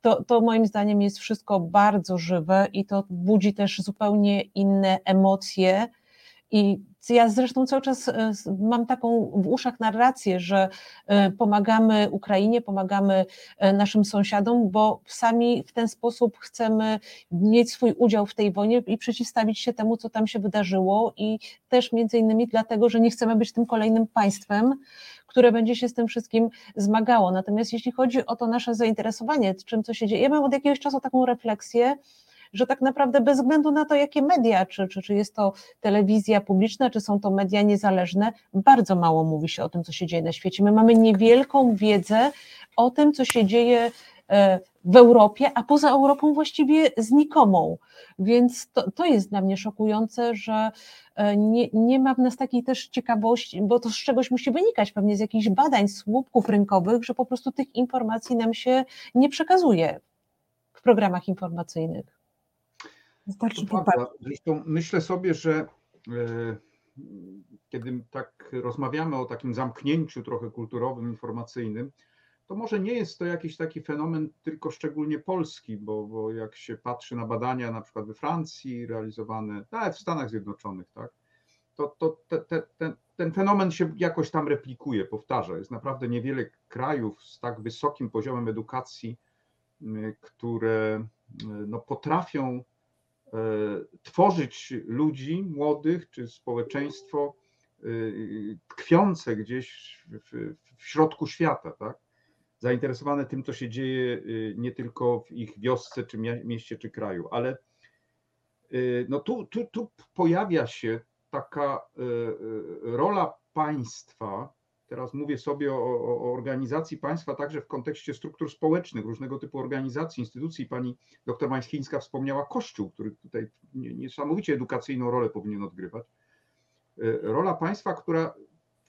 To, to moim zdaniem jest wszystko bardzo żywe i to budzi też zupełnie inne emocje i ja zresztą cały czas e, mam taką w uszach narrację, że e, pomagamy Ukrainie, pomagamy e, naszym sąsiadom, bo sami w ten sposób chcemy mieć swój udział w tej wojnie i przeciwstawić się temu, co tam się wydarzyło i też między innymi dlatego, że nie chcemy być tym kolejnym państwem, które będzie się z tym wszystkim zmagało. Natomiast jeśli chodzi o to nasze zainteresowanie, czym co się dzieje, ja mam od jakiegoś czasu taką refleksję, że tak naprawdę bez względu na to, jakie media, czy, czy, czy jest to telewizja publiczna, czy są to media niezależne, bardzo mało mówi się o tym, co się dzieje na świecie. My mamy niewielką wiedzę o tym, co się dzieje e, w Europie, a poza Europą właściwie znikomą. Więc to, to jest dla mnie szokujące, że e, nie, nie ma w nas takiej też ciekawości, bo to z czegoś musi wynikać, pewnie z jakichś badań, słupków rynkowych, że po prostu tych informacji nam się nie przekazuje w programach informacyjnych. Wystarczy Zresztą myślę sobie, że e, kiedy tak rozmawiamy o takim zamknięciu trochę kulturowym, informacyjnym, to może nie jest to jakiś taki fenomen tylko szczególnie polski, bo, bo jak się patrzy na badania na przykład we Francji realizowane, nawet w Stanach Zjednoczonych, tak, to, to te, te, ten, ten fenomen się jakoś tam replikuje, powtarza. Jest naprawdę niewiele krajów z tak wysokim poziomem edukacji, które no, potrafią tworzyć ludzi młodych czy społeczeństwo e, tkwiące gdzieś w, w środku świata, tak? zainteresowane tym, co się dzieje e, nie tylko w ich wiosce, czy mieście, czy kraju, ale no tu, tu, tu pojawia się taka rola państwa, Teraz mówię sobie o, o, organizacji państwa także w kontekście struktur społecznych, różnego typu organizacji, instytucji. Pani doktor Mańskińska wspomniała Kościół, który tutaj niesamowicie edukacyjną rolę powinien odgrywać. E, rola państwa, która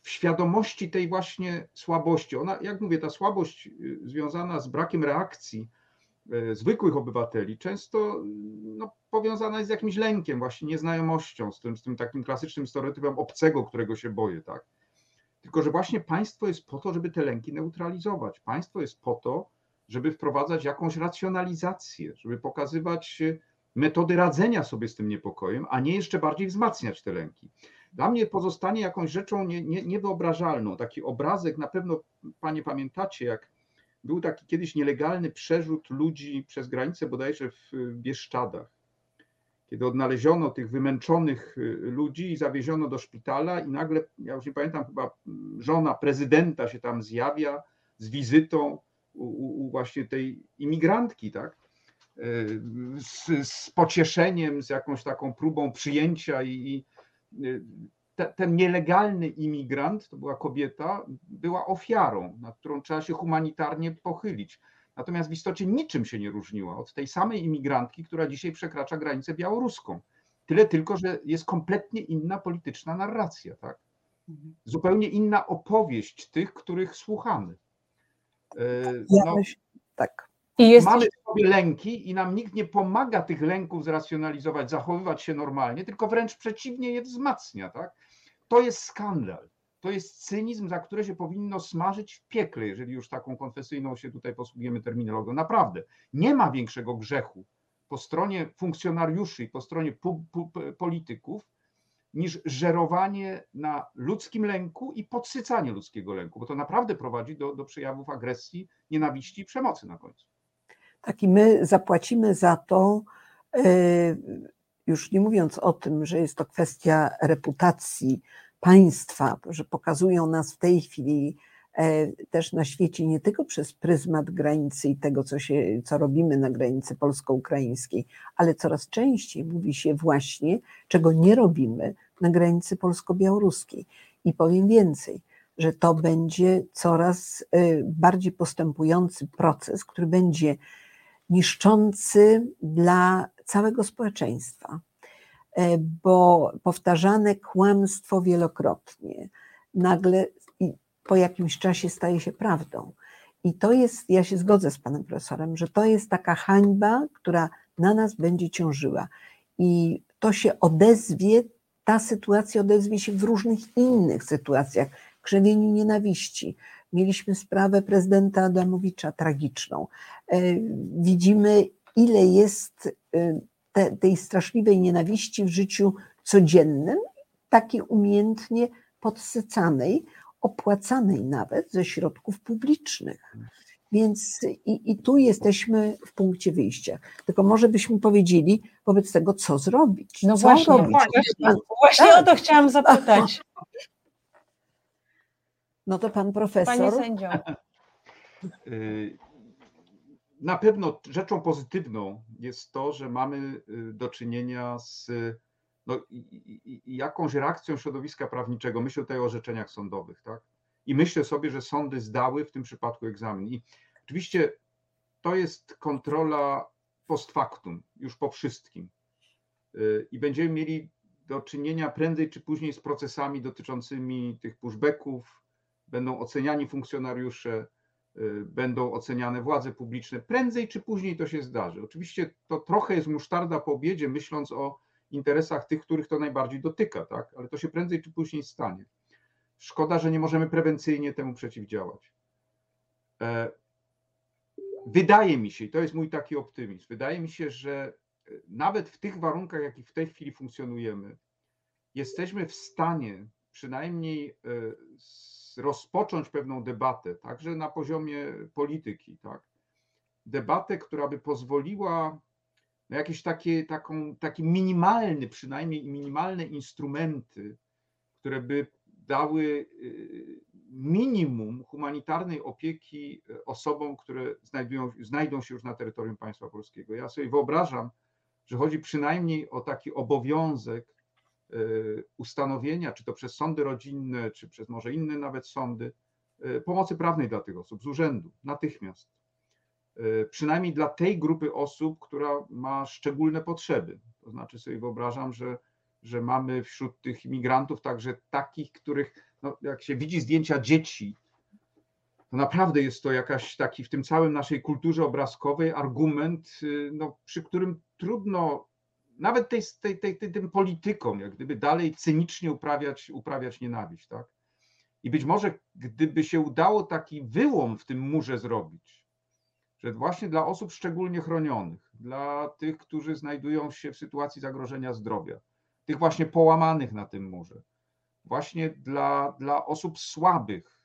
w świadomości tej właśnie słabości, ona, jak mówię, ta słabość e, związana z brakiem reakcji e, zwykłych obywateli, często no, powiązana jest z jakimś lękiem, właśnie nieznajomością, z tym, z tym takim klasycznym stereotypem obcego, którego się boję, tak tylko, że właśnie państwo jest po to, żeby te lęki neutralizować. Państwo jest po to, żeby wprowadzać jakąś racjonalizację, żeby pokazywać metody radzenia sobie z tym niepokojem, a nie jeszcze bardziej wzmacniać te lęki. Dla mnie pozostanie jakąś rzeczą nie, nie, niewyobrażalną. Taki obrazek, na pewno Panie pamiętacie, jak był taki kiedyś nielegalny przerzut ludzi przez granicę bodajże w Bieszczadach kiedy odnaleziono tych wymęczonych y, ludzi i zawieziono do szpitala i nagle, ja już nie pamiętam, chyba żona prezydenta się tam zjawia z wizytą u, u właśnie tej imigrantki, tak? Y, z, z, pocieszeniem, z jakąś taką próbą przyjęcia i, i y, te, ten nielegalny imigrant, to była kobieta, była ofiarą, nad którą trzeba się humanitarnie pochylić natomiast w istocie niczym się nie różniła od tej samej imigrantki, która dzisiaj przekracza granicę białoruską. Tyle tylko, że jest kompletnie inna polityczna narracja, tak? Mhm. Zupełnie inna opowieść tych, których słuchamy. E, no, tak. I jest... Mamy sobie lęki i nam nikt nie pomaga tych lęków zracjonalizować, zachowywać się normalnie, tylko wręcz przeciwnie je wzmacnia. Tak? To jest skandal to jest cynizm, za które się powinno smażyć w piekle, jeżeli już taką konfesyjną się tutaj posługujemy terminologią. Naprawdę, nie ma większego grzechu po stronie funkcjonariuszy i po stronie polityków niż żerowanie na ludzkim lęku i podsycanie ludzkiego lęku, bo to naprawdę prowadzi do, do przejawów agresji, nienawiści i przemocy na końcu. Tak, i my zapłacimy za to, e, już nie mówiąc o tym, że jest to kwestia reputacji, państwa, że pokazują nas w tej chwili e, też na świecie nie tylko przez pryzmat granicy i tego, co, się, co robimy na granicy polsko-ukraińskiej, ale coraz częściej mówi się właśnie, czego nie robimy na granicy polsko-białoruskiej. I powiem więcej, że to będzie coraz e, bardziej postępujący proces, który będzie niszczący dla całego społeczeństwa. E, bo powtarzane kłamstwo wielokrotnie nagle po jakimś czasie staje się prawdą. I to jest, ja się zgodzę z panem profesorem, że to jest taka hańba, która na nas będzie ciążyła. I to się odezwie, ta sytuacja odezwie się w różnych innych sytuacjach, krzewieniu nienawiści. Mieliśmy sprawę prezydenta Adamowicza tragiczną. E, widzimy, ile jest e, te, tej straszliwej nienawiści w życiu codziennym, takiej umiejętnie podsycanej, opłacanej nawet ze środków publicznych. Więc i, i, tu jesteśmy w punkcie wyjścia. Tylko może byśmy powiedzieli wobec tego, co zrobić. No co właśnie, robić? właśnie, właśnie tak. o to chciałam zapytać. No to pan profesor. Panie sędzio. Na pewno rzeczą pozytywną jest to, że mamy y, do czynienia z no, jakąś reakcją środowiska prawniczego. Myślę tutaj o orzeczeniach sądowych, tak? I myślę sobie, że sądy zdały w tym przypadku egzamin. I oczywiście to jest kontrola post factum, już po wszystkim. Y, I będziemy mieli do czynienia prędzej czy później z procesami dotyczącymi tych pushbacków, będą oceniani funkcjonariusze, będą oceniane władze publiczne. Prędzej czy później to się zdarzy. Oczywiście to trochę jest musztarda po obiedzie, myśląc o interesach tych, których to najbardziej dotyka, tak? ale to się prędzej czy później stanie. Szkoda, że nie możemy prewencyjnie temu przeciwdziałać. E, wydaje mi się, i to jest mój taki optymizm, wydaje mi się, że e, nawet w tych warunkach, jakich w tej chwili funkcjonujemy, jesteśmy w stanie przynajmniej e, rozpocząć pewną debatę, także na poziomie polityki, tak? Debatę, która by pozwoliła na jakieś takie, taką, taki minimalny, przynajmniej minimalne instrumenty, które by dały y, minimum humanitarnej opieki y, osobom, które znajdują, znajdą się już na terytorium państwa polskiego. Ja sobie wyobrażam, że chodzi przynajmniej o taki obowiązek ustanowienia, czy to przez sądy rodzinne, czy przez może inne nawet sądy, pomocy prawnej dla tych osób z urzędu, natychmiast. Przynajmniej dla tej grupy osób, która ma szczególne potrzeby. To znaczy sobie wyobrażam, że że mamy wśród tych imigrantów także takich, których, no, jak się widzi zdjęcia dzieci, to naprawdę jest to jakaś taki w tym całym naszej kulturze obrazkowej argument, y, no, przy którym trudno nawet tej, tej, tej, tej, tym politykom, jak gdyby dalej cynicznie uprawiać, uprawiać nienawiść. Tak? I być może gdyby się udało taki wyłom w tym murze zrobić, że właśnie dla osób szczególnie chronionych, dla tych, którzy znajdują się w sytuacji zagrożenia zdrowia, tych właśnie połamanych na tym murze, właśnie dla, dla osób słabych,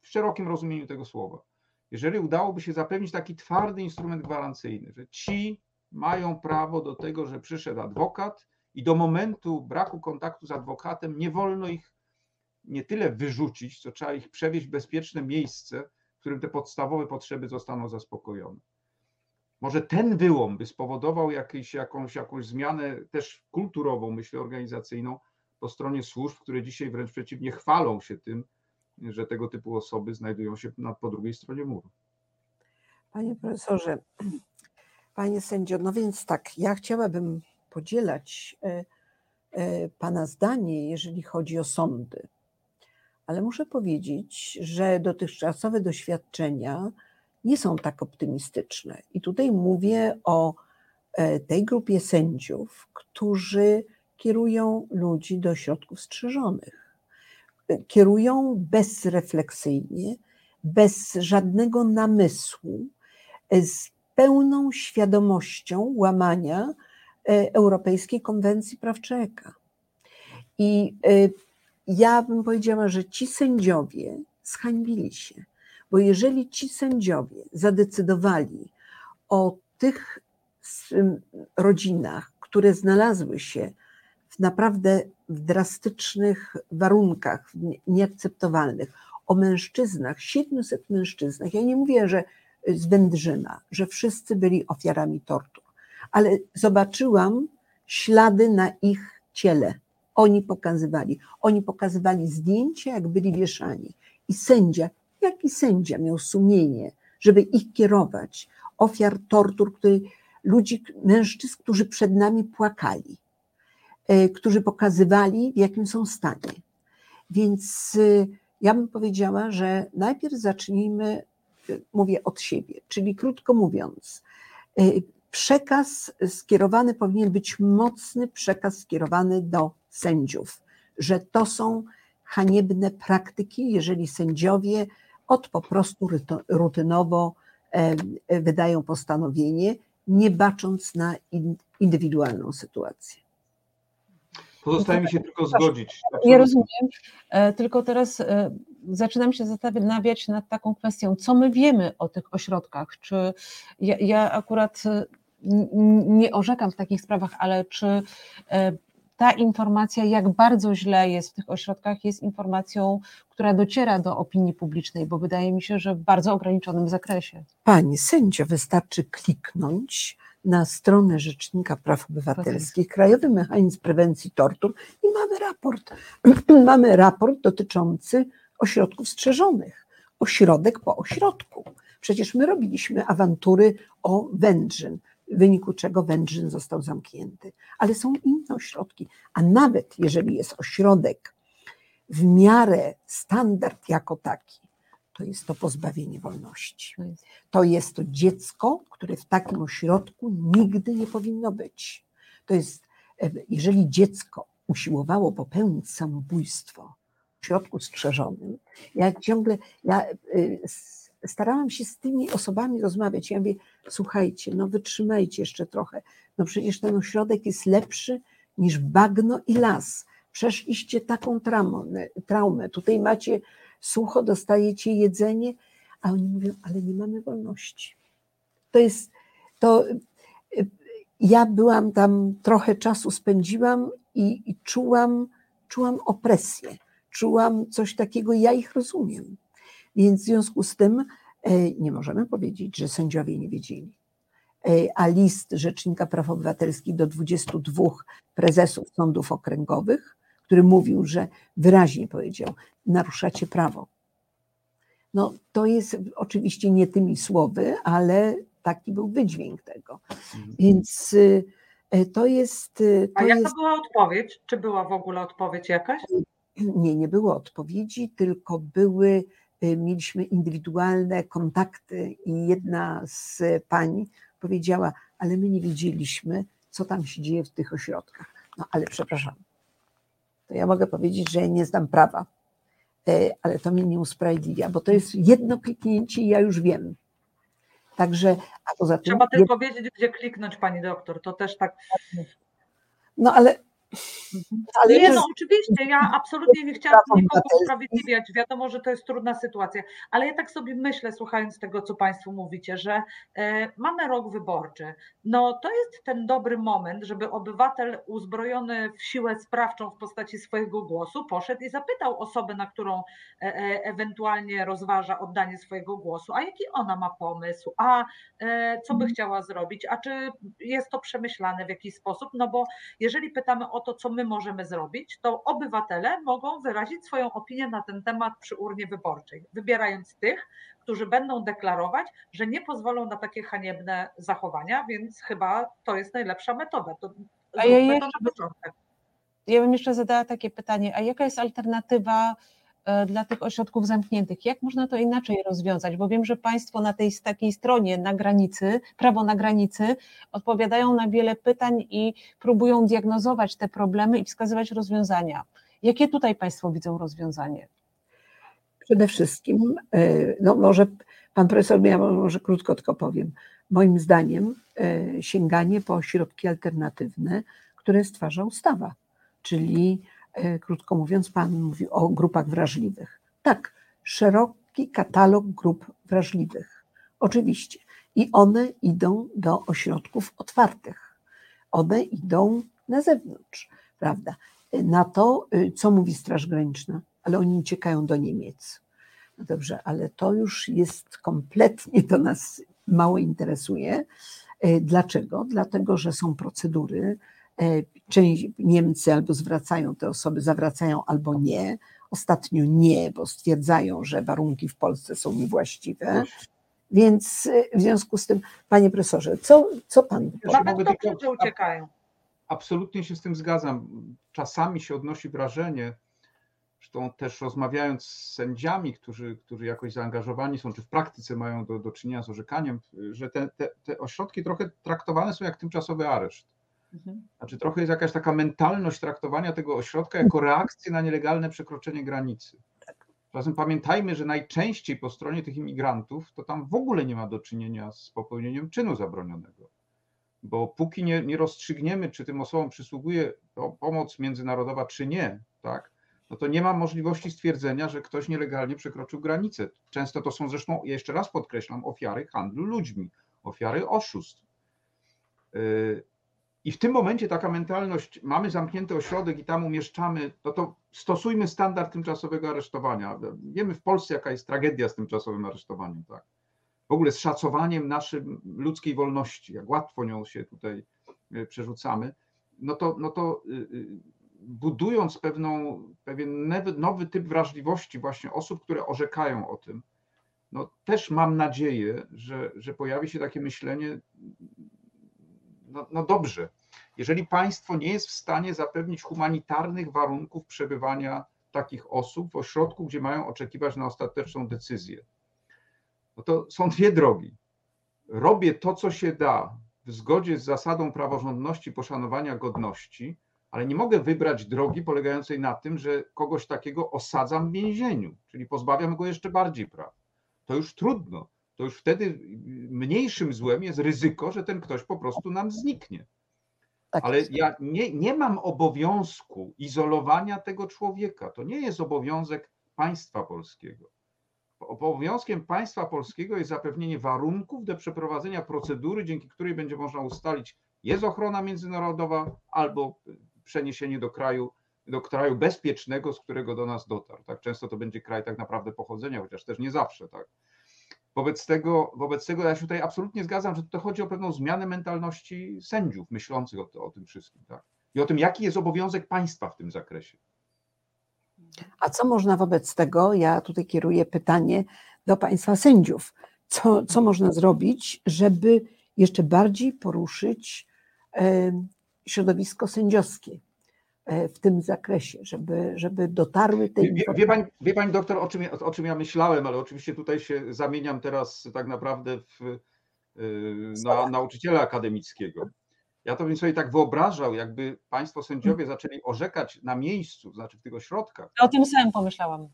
w szerokim rozumieniu tego słowa. Jeżeli udałoby się zapewnić taki twardy instrument gwarancyjny, że ci mają prawo do tego, że przyszedł adwokat i do momentu braku kontaktu z adwokatem nie wolno ich nie tyle wyrzucić, co trzeba ich przewieźć w bezpieczne miejsce, w którym te podstawowe potrzeby zostaną zaspokojone. Może ten wyłom by spowodował jakieś, jakąś, jakąś zmianę też kulturową, myślę, organizacyjną po stronie służb, które dzisiaj wręcz przeciwnie chwalą się tym, że tego typu osoby znajdują się na, po drugiej stronie muru. Panie profesorze, panie sędzio, no więc tak, ja chciałabym podzielać e, e, pana zdanie, jeżeli chodzi o sądy. Ale muszę powiedzieć, że dotychczasowe doświadczenia nie są tak optymistyczne. I tutaj mówię o e, tej grupie sędziów, którzy kierują ludzi do środków strzeżonych. Kierują bezrefleksyjnie, bez żadnego namysłu, z pełną świadomością łamania Europejskiej Konwencji Praw Człowieka. I ja bym powiedziała, że ci sędziowie zhańbili się bo jeżeli ci sędziowie zadecydowali o tych rodzinach, które znalazły się w naprawdę w drastycznych warunkach, nieakceptowalnych, o mężczyznach, 700 mężczyznach, ja nie mówię, że z Wędrzyna, że wszyscy byli ofiarami tortur, ale zobaczyłam ślady na ich ciele. Oni pokazywali, oni pokazywali zdjęcia, jak byli wieszani. I sędzia jaki sędzia miał sumienie, żeby ich kierować, ofiar tortur, który, ludzi, mężczyzn, którzy przed nami płakali, e, którzy pokazywali, w jakim są stanie. Więc e, ja bym powiedziała, że najpierw zacznijmy, mówię od siebie, czyli krótko mówiąc, przekaz skierowany powinien być mocny przekaz skierowany do sędziów, że to są haniebne praktyki, jeżeli sędziowie od po prostu rutynowo wydają postanowienie, nie bacząc na indywidualną sytuację. Pozostaje mi się tylko zgodzić. Ja rozumiem, e, tylko teraz e, zaczynam się zastanawiać nad taką kwestią, co my wiemy o tych ośrodkach. Czy ja, ja akurat e, nie orzekam w takich sprawach, ale czy ta informacja, jak bardzo źle jest w tych ośrodkach, jest informacją, która dociera do opinii publicznej, bo wydaje mi się, że w bardzo ograniczonym zakresie. Pani sędzio, wystarczy kliknąć na stronę Rzecznika Praw Obywatelskich, Krajowy Mechanizm Prewencji Tortur i mamy raport. mamy raport dotyczący ośrodków strzeżonych. Ośrodek po ośrodku. Przecież my robiliśmy awantury o Wędrzyn, w wyniku czego Wędrzyn został zamknięty. Ale są inne ośrodki, a nawet jeżeli jest ośrodek w miarę standard jako taki, to jest to pozbawienie wolności. To jest to dziecko, które w takim ośrodku nigdy nie powinno być. To jest, e, jeżeli dziecko usiłowało popełnić samobójstwo w środku strzeżonym, ja ciągle, ja e, starałam się z tymi osobami rozmawiać. Ja mówię, słuchajcie, no wytrzymajcie jeszcze trochę. No przecież ten ośrodek jest lepszy niż bagno i las. Przeszliście taką traumę, traumę. tutaj macie sucho, dostajecie jedzenie, a oni mówią, ale nie mamy wolności. To jest, to ja byłam tam, trochę czasu spędziłam i, i czułam, czułam opresję, czułam coś takiego, ja ich rozumiem. Więc w związku z tym e, nie możemy powiedzieć, że sędziowie nie wiedzieli. E, a list Rzecznika Praw Obywatelskich do 22 prezesów sądów okręgowych który mówił, że wyraźnie powiedział, naruszacie prawo. No to jest oczywiście nie tymi słowy, ale taki był wydźwięk tego. Mhm. Więc y, e, to jest. Y, to A jaka jest... była odpowiedź? Czy była w ogóle odpowiedź jakaś? Nie, nie było odpowiedzi, tylko były, y, mieliśmy indywidualne kontakty i jedna z pań powiedziała, ale my nie wiedzieliśmy, co tam się dzieje w tych ośrodkach. No ale przepraszam, to ja mogę powiedzieć, że nie znam prawa, e, ale to mnie nie usprawiedliwia, bo to jest jedno kliknięcie i ja już wiem. Także, a poza tym. Trzeba tylko wiedzieć, gdzie kliknąć, pani doktor. To też tak. No ale. Ale nie, no oczywiście, ja absolutnie nie chciałam nikogo usprawiedliwiać. Wiadomo, że to jest trudna sytuacja, ale ja tak sobie myślę, słuchając tego, co Państwo mówicie, że e, mamy rok wyborczy. No to jest ten dobry moment, żeby obywatel uzbrojony w siłę sprawczą w postaci swojego głosu poszedł i zapytał osobę, na którą e, e, ewentualnie rozważa oddanie swojego głosu, a jaki ona ma pomysł, a e, co by mhm. chciała zrobić, a czy jest to przemyślane w jakiś sposób, no bo jeżeli pytamy o to, co my możemy zrobić, to obywatele mogą wyrazić swoją opinię na ten temat przy urnie wyborczej, wybierając tych, którzy będą deklarować, że nie pozwolą na takie haniebne zachowania, więc chyba to jest najlepsza metoda. To a ja, jeszcze, ja bym jeszcze zadała takie pytanie, a jaka jest alternatywa dla tych ośrodków zamkniętych. Jak można to inaczej rozwiązać? Bo wiem, że Państwo na tej takiej stronie na granicy, prawo na granicy, odpowiadają na wiele pytań i próbują diagnozować te problemy i wskazywać rozwiązania. Jakie tutaj Państwo widzą rozwiązanie? Przede wszystkim, e, no może Pan Profesor, ja może krótko tylko powiem. Moim zdaniem e, sięganie po środki alternatywne, które stwarza ustawa, czyli E, krótko mówiąc, Pan mówi o grupach wrażliwych. Tak, szeroki katalog grup wrażliwych. Oczywiście. I one idą do ośrodków otwartych. One idą na zewnątrz, prawda? Na to, y, co mówi Straż Graniczna, ale oni uciekają do Niemiec. No dobrze, ale to już jest kompletnie to nas mało interesuje. E, dlaczego? Dlatego, że są procedury, E, część Niemcy albo zwracają te osoby, zawracają albo nie. Ostatnio nie, bo stwierdzają, że warunki w Polsce są niewłaściwe. Więc e, w związku z tym, panie profesorze, co, co pan Nawet dobrze, że uciekają. Absolutnie się z tym zgadzam. Czasami się odnosi wrażenie, Zresztą też rozmawiając z sędziami, którzy, którzy jakoś zaangażowani są, czy w praktyce mają do, do czynienia z orzekaniem, że te, te, te ośrodki trochę traktowane są jak tymczasowy areszt. Mhm. Znaczy trochę jest jakaś taka mentalność traktowania tego ośrodka jako reakcję na nielegalne przekroczenie granicy. Zatem pamiętajmy, że najczęściej po stronie tych imigrantów to tam w ogóle nie ma do czynienia z popełnieniem czynu zabronionego. Bo póki nie, nie rozstrzygniemy, czy tym osobom przysługuje pomoc międzynarodowa, czy nie, tak, no to nie ma możliwości stwierdzenia, że ktoś nielegalnie przekroczył granicę. Często to są zresztą, jeszcze raz podkreślam, ofiary handlu ludźmi, ofiary oszustw. Yy, I w tym momencie taka mentalność, mamy zamknięty ośrodek i tam umieszczamy, no to stosujmy standard tymczasowego aresztowania. Wiemy w Polsce, jaka jest tragedia z tymczasowym aresztowaniem, tak? W ogóle z szacowaniem naszej ludzkiej wolności, jak łatwo nią się tutaj yy, przerzucamy, no to, no to yy, budując pewną, pewien nowy typ wrażliwości właśnie osób, które orzekają o tym, no też mam nadzieję, że, że pojawi się takie myślenie, no, no dobrze, jeżeli państwo nie jest w stanie zapewnić humanitarnych warunków przebywania takich osób w ośrodku, gdzie mają oczekiwać na ostateczną decyzję, no to są dwie drogi. Robię to, co się da w zgodzie z zasadą praworządności, poszanowania godności, ale nie mogę wybrać drogi polegającej na tym, że kogoś takiego osadzam w więzieniu, czyli pozbawiam go jeszcze bardziej praw. To już trudno. To już wtedy mniejszym złem jest ryzyko, że ten ktoś po prostu nam zniknie. Tak ale ja nie, nie mam obowiązku izolowania tego człowieka. To nie jest obowiązek państwa polskiego. Obowiązkiem państwa polskiego jest zapewnienie warunków do przeprowadzenia procedury, dzięki której będzie można ustalić, jest ochrona międzynarodowa albo przeniesienie do kraju, do kraju bezpiecznego, z którego do nas dotarł. Tak? Często to będzie kraj tak naprawdę pochodzenia, chociaż też nie zawsze. Tak? Wobec tego, wobec tego ja się tutaj absolutnie zgadzam, że to chodzi o pewną zmianę mentalności sędziów myślących o, o tym wszystkim. Tak? I o tym, jaki jest obowiązek państwa w tym zakresie. A co można wobec tego? Ja tutaj kieruję pytanie do państwa sędziów. Co, co można zrobić, żeby jeszcze bardziej poruszyć środowisko sędziowskie w tym zakresie, żeby, żeby dotarły te wie, wie, pani, wie pani doktor, o czym, ja, o czym ja myślałem, ale oczywiście tutaj się zamieniam teraz tak naprawdę w y, na, nauczyciela akademickiego. Ja to bym sobie tak wyobrażał, jakby państwo sędziowie zaczęli orzekać na miejscu, znaczy w tych ośrodkach. O tym samym pomyślałam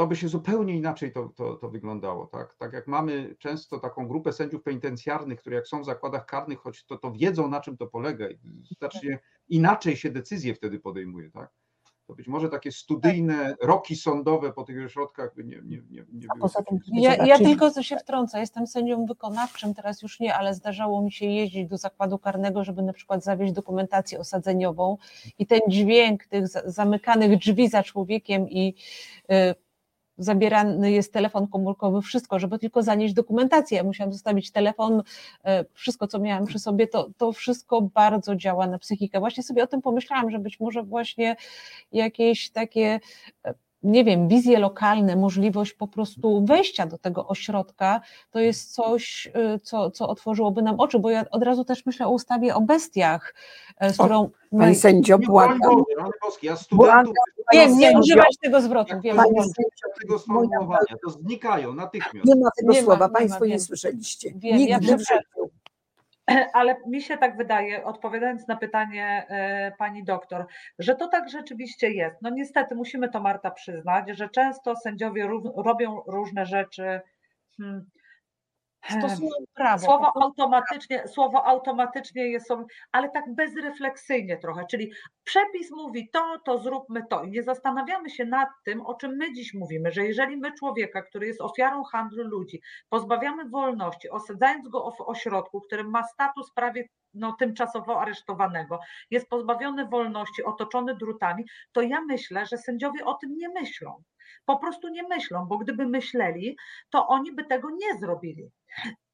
to by się zupełnie inaczej to, to, to wyglądało. Tak? tak jak mamy często taką grupę sędziów penitencjarnych, które jak są w zakładach karnych, choć to, to wiedzą na czym to polega i znacznie inaczej się decyzje wtedy podejmuje. Tak? To być może takie studyjne roki sądowe po tych ośrodkach by nie, nie, nie, nie były. Ja, ja tylko się wtrącę, jestem sędzią wykonawczym, teraz już nie, ale zdarzało mi się jeździć do zakładu karnego, żeby na przykład zawieźć dokumentację osadzeniową i ten dźwięk tych zamykanych drzwi za człowiekiem i y, zabierany jest telefon komórkowy, wszystko, żeby tylko zanieść dokumentację. Ja musiałam zostawić telefon, e, wszystko, co miałam przy sobie, to, to wszystko bardzo działa na psychikę. Właśnie sobie o tym pomyślałam, że być może właśnie jakieś takie e, nie wiem, wizje lokalne, możliwość po prostu wejścia do tego ośrodka, to jest coś, y, co, co otworzyłoby nam oczy, bo ja od razu też myślę o ustawie o bestiach, e, z którą... O, Pani sędzio, błagam. Ja studentów... Wiem, nie używać tego zwrotu. Wiem, Pani tego sformułowania, to znikają natychmiast. Nie ma tego nie słowa, ma, Państwo nie, nie słyszeliście. Wiem, Nigdy ja w życiu. Ale mi się tak wydaje, odpowiadając na pytanie e, pani doktor, że to tak rzeczywiście jest. No niestety musimy to Marta przyznać, że często sędziowie robią różne rzeczy. Hmm, stosują prawo. Słowo automatycznie, słowo automatycznie jest, ale tak bezrefleksyjnie trochę, czyli przepis mówi to, to zróbmy to i nie zastanawiamy się nad tym, o czym my dziś mówimy, że jeżeli my człowieka, który jest ofiarą handlu ludzi, pozbawiamy wolności, osadzając go w ośrodku, który ma status prawie no, tymczasowo aresztowanego, jest pozbawiony wolności, otoczony drutami, to ja myślę, że sędziowie o tym nie myślą. Po prostu nie myślą, bo gdyby myśleli, to oni by tego nie zrobili.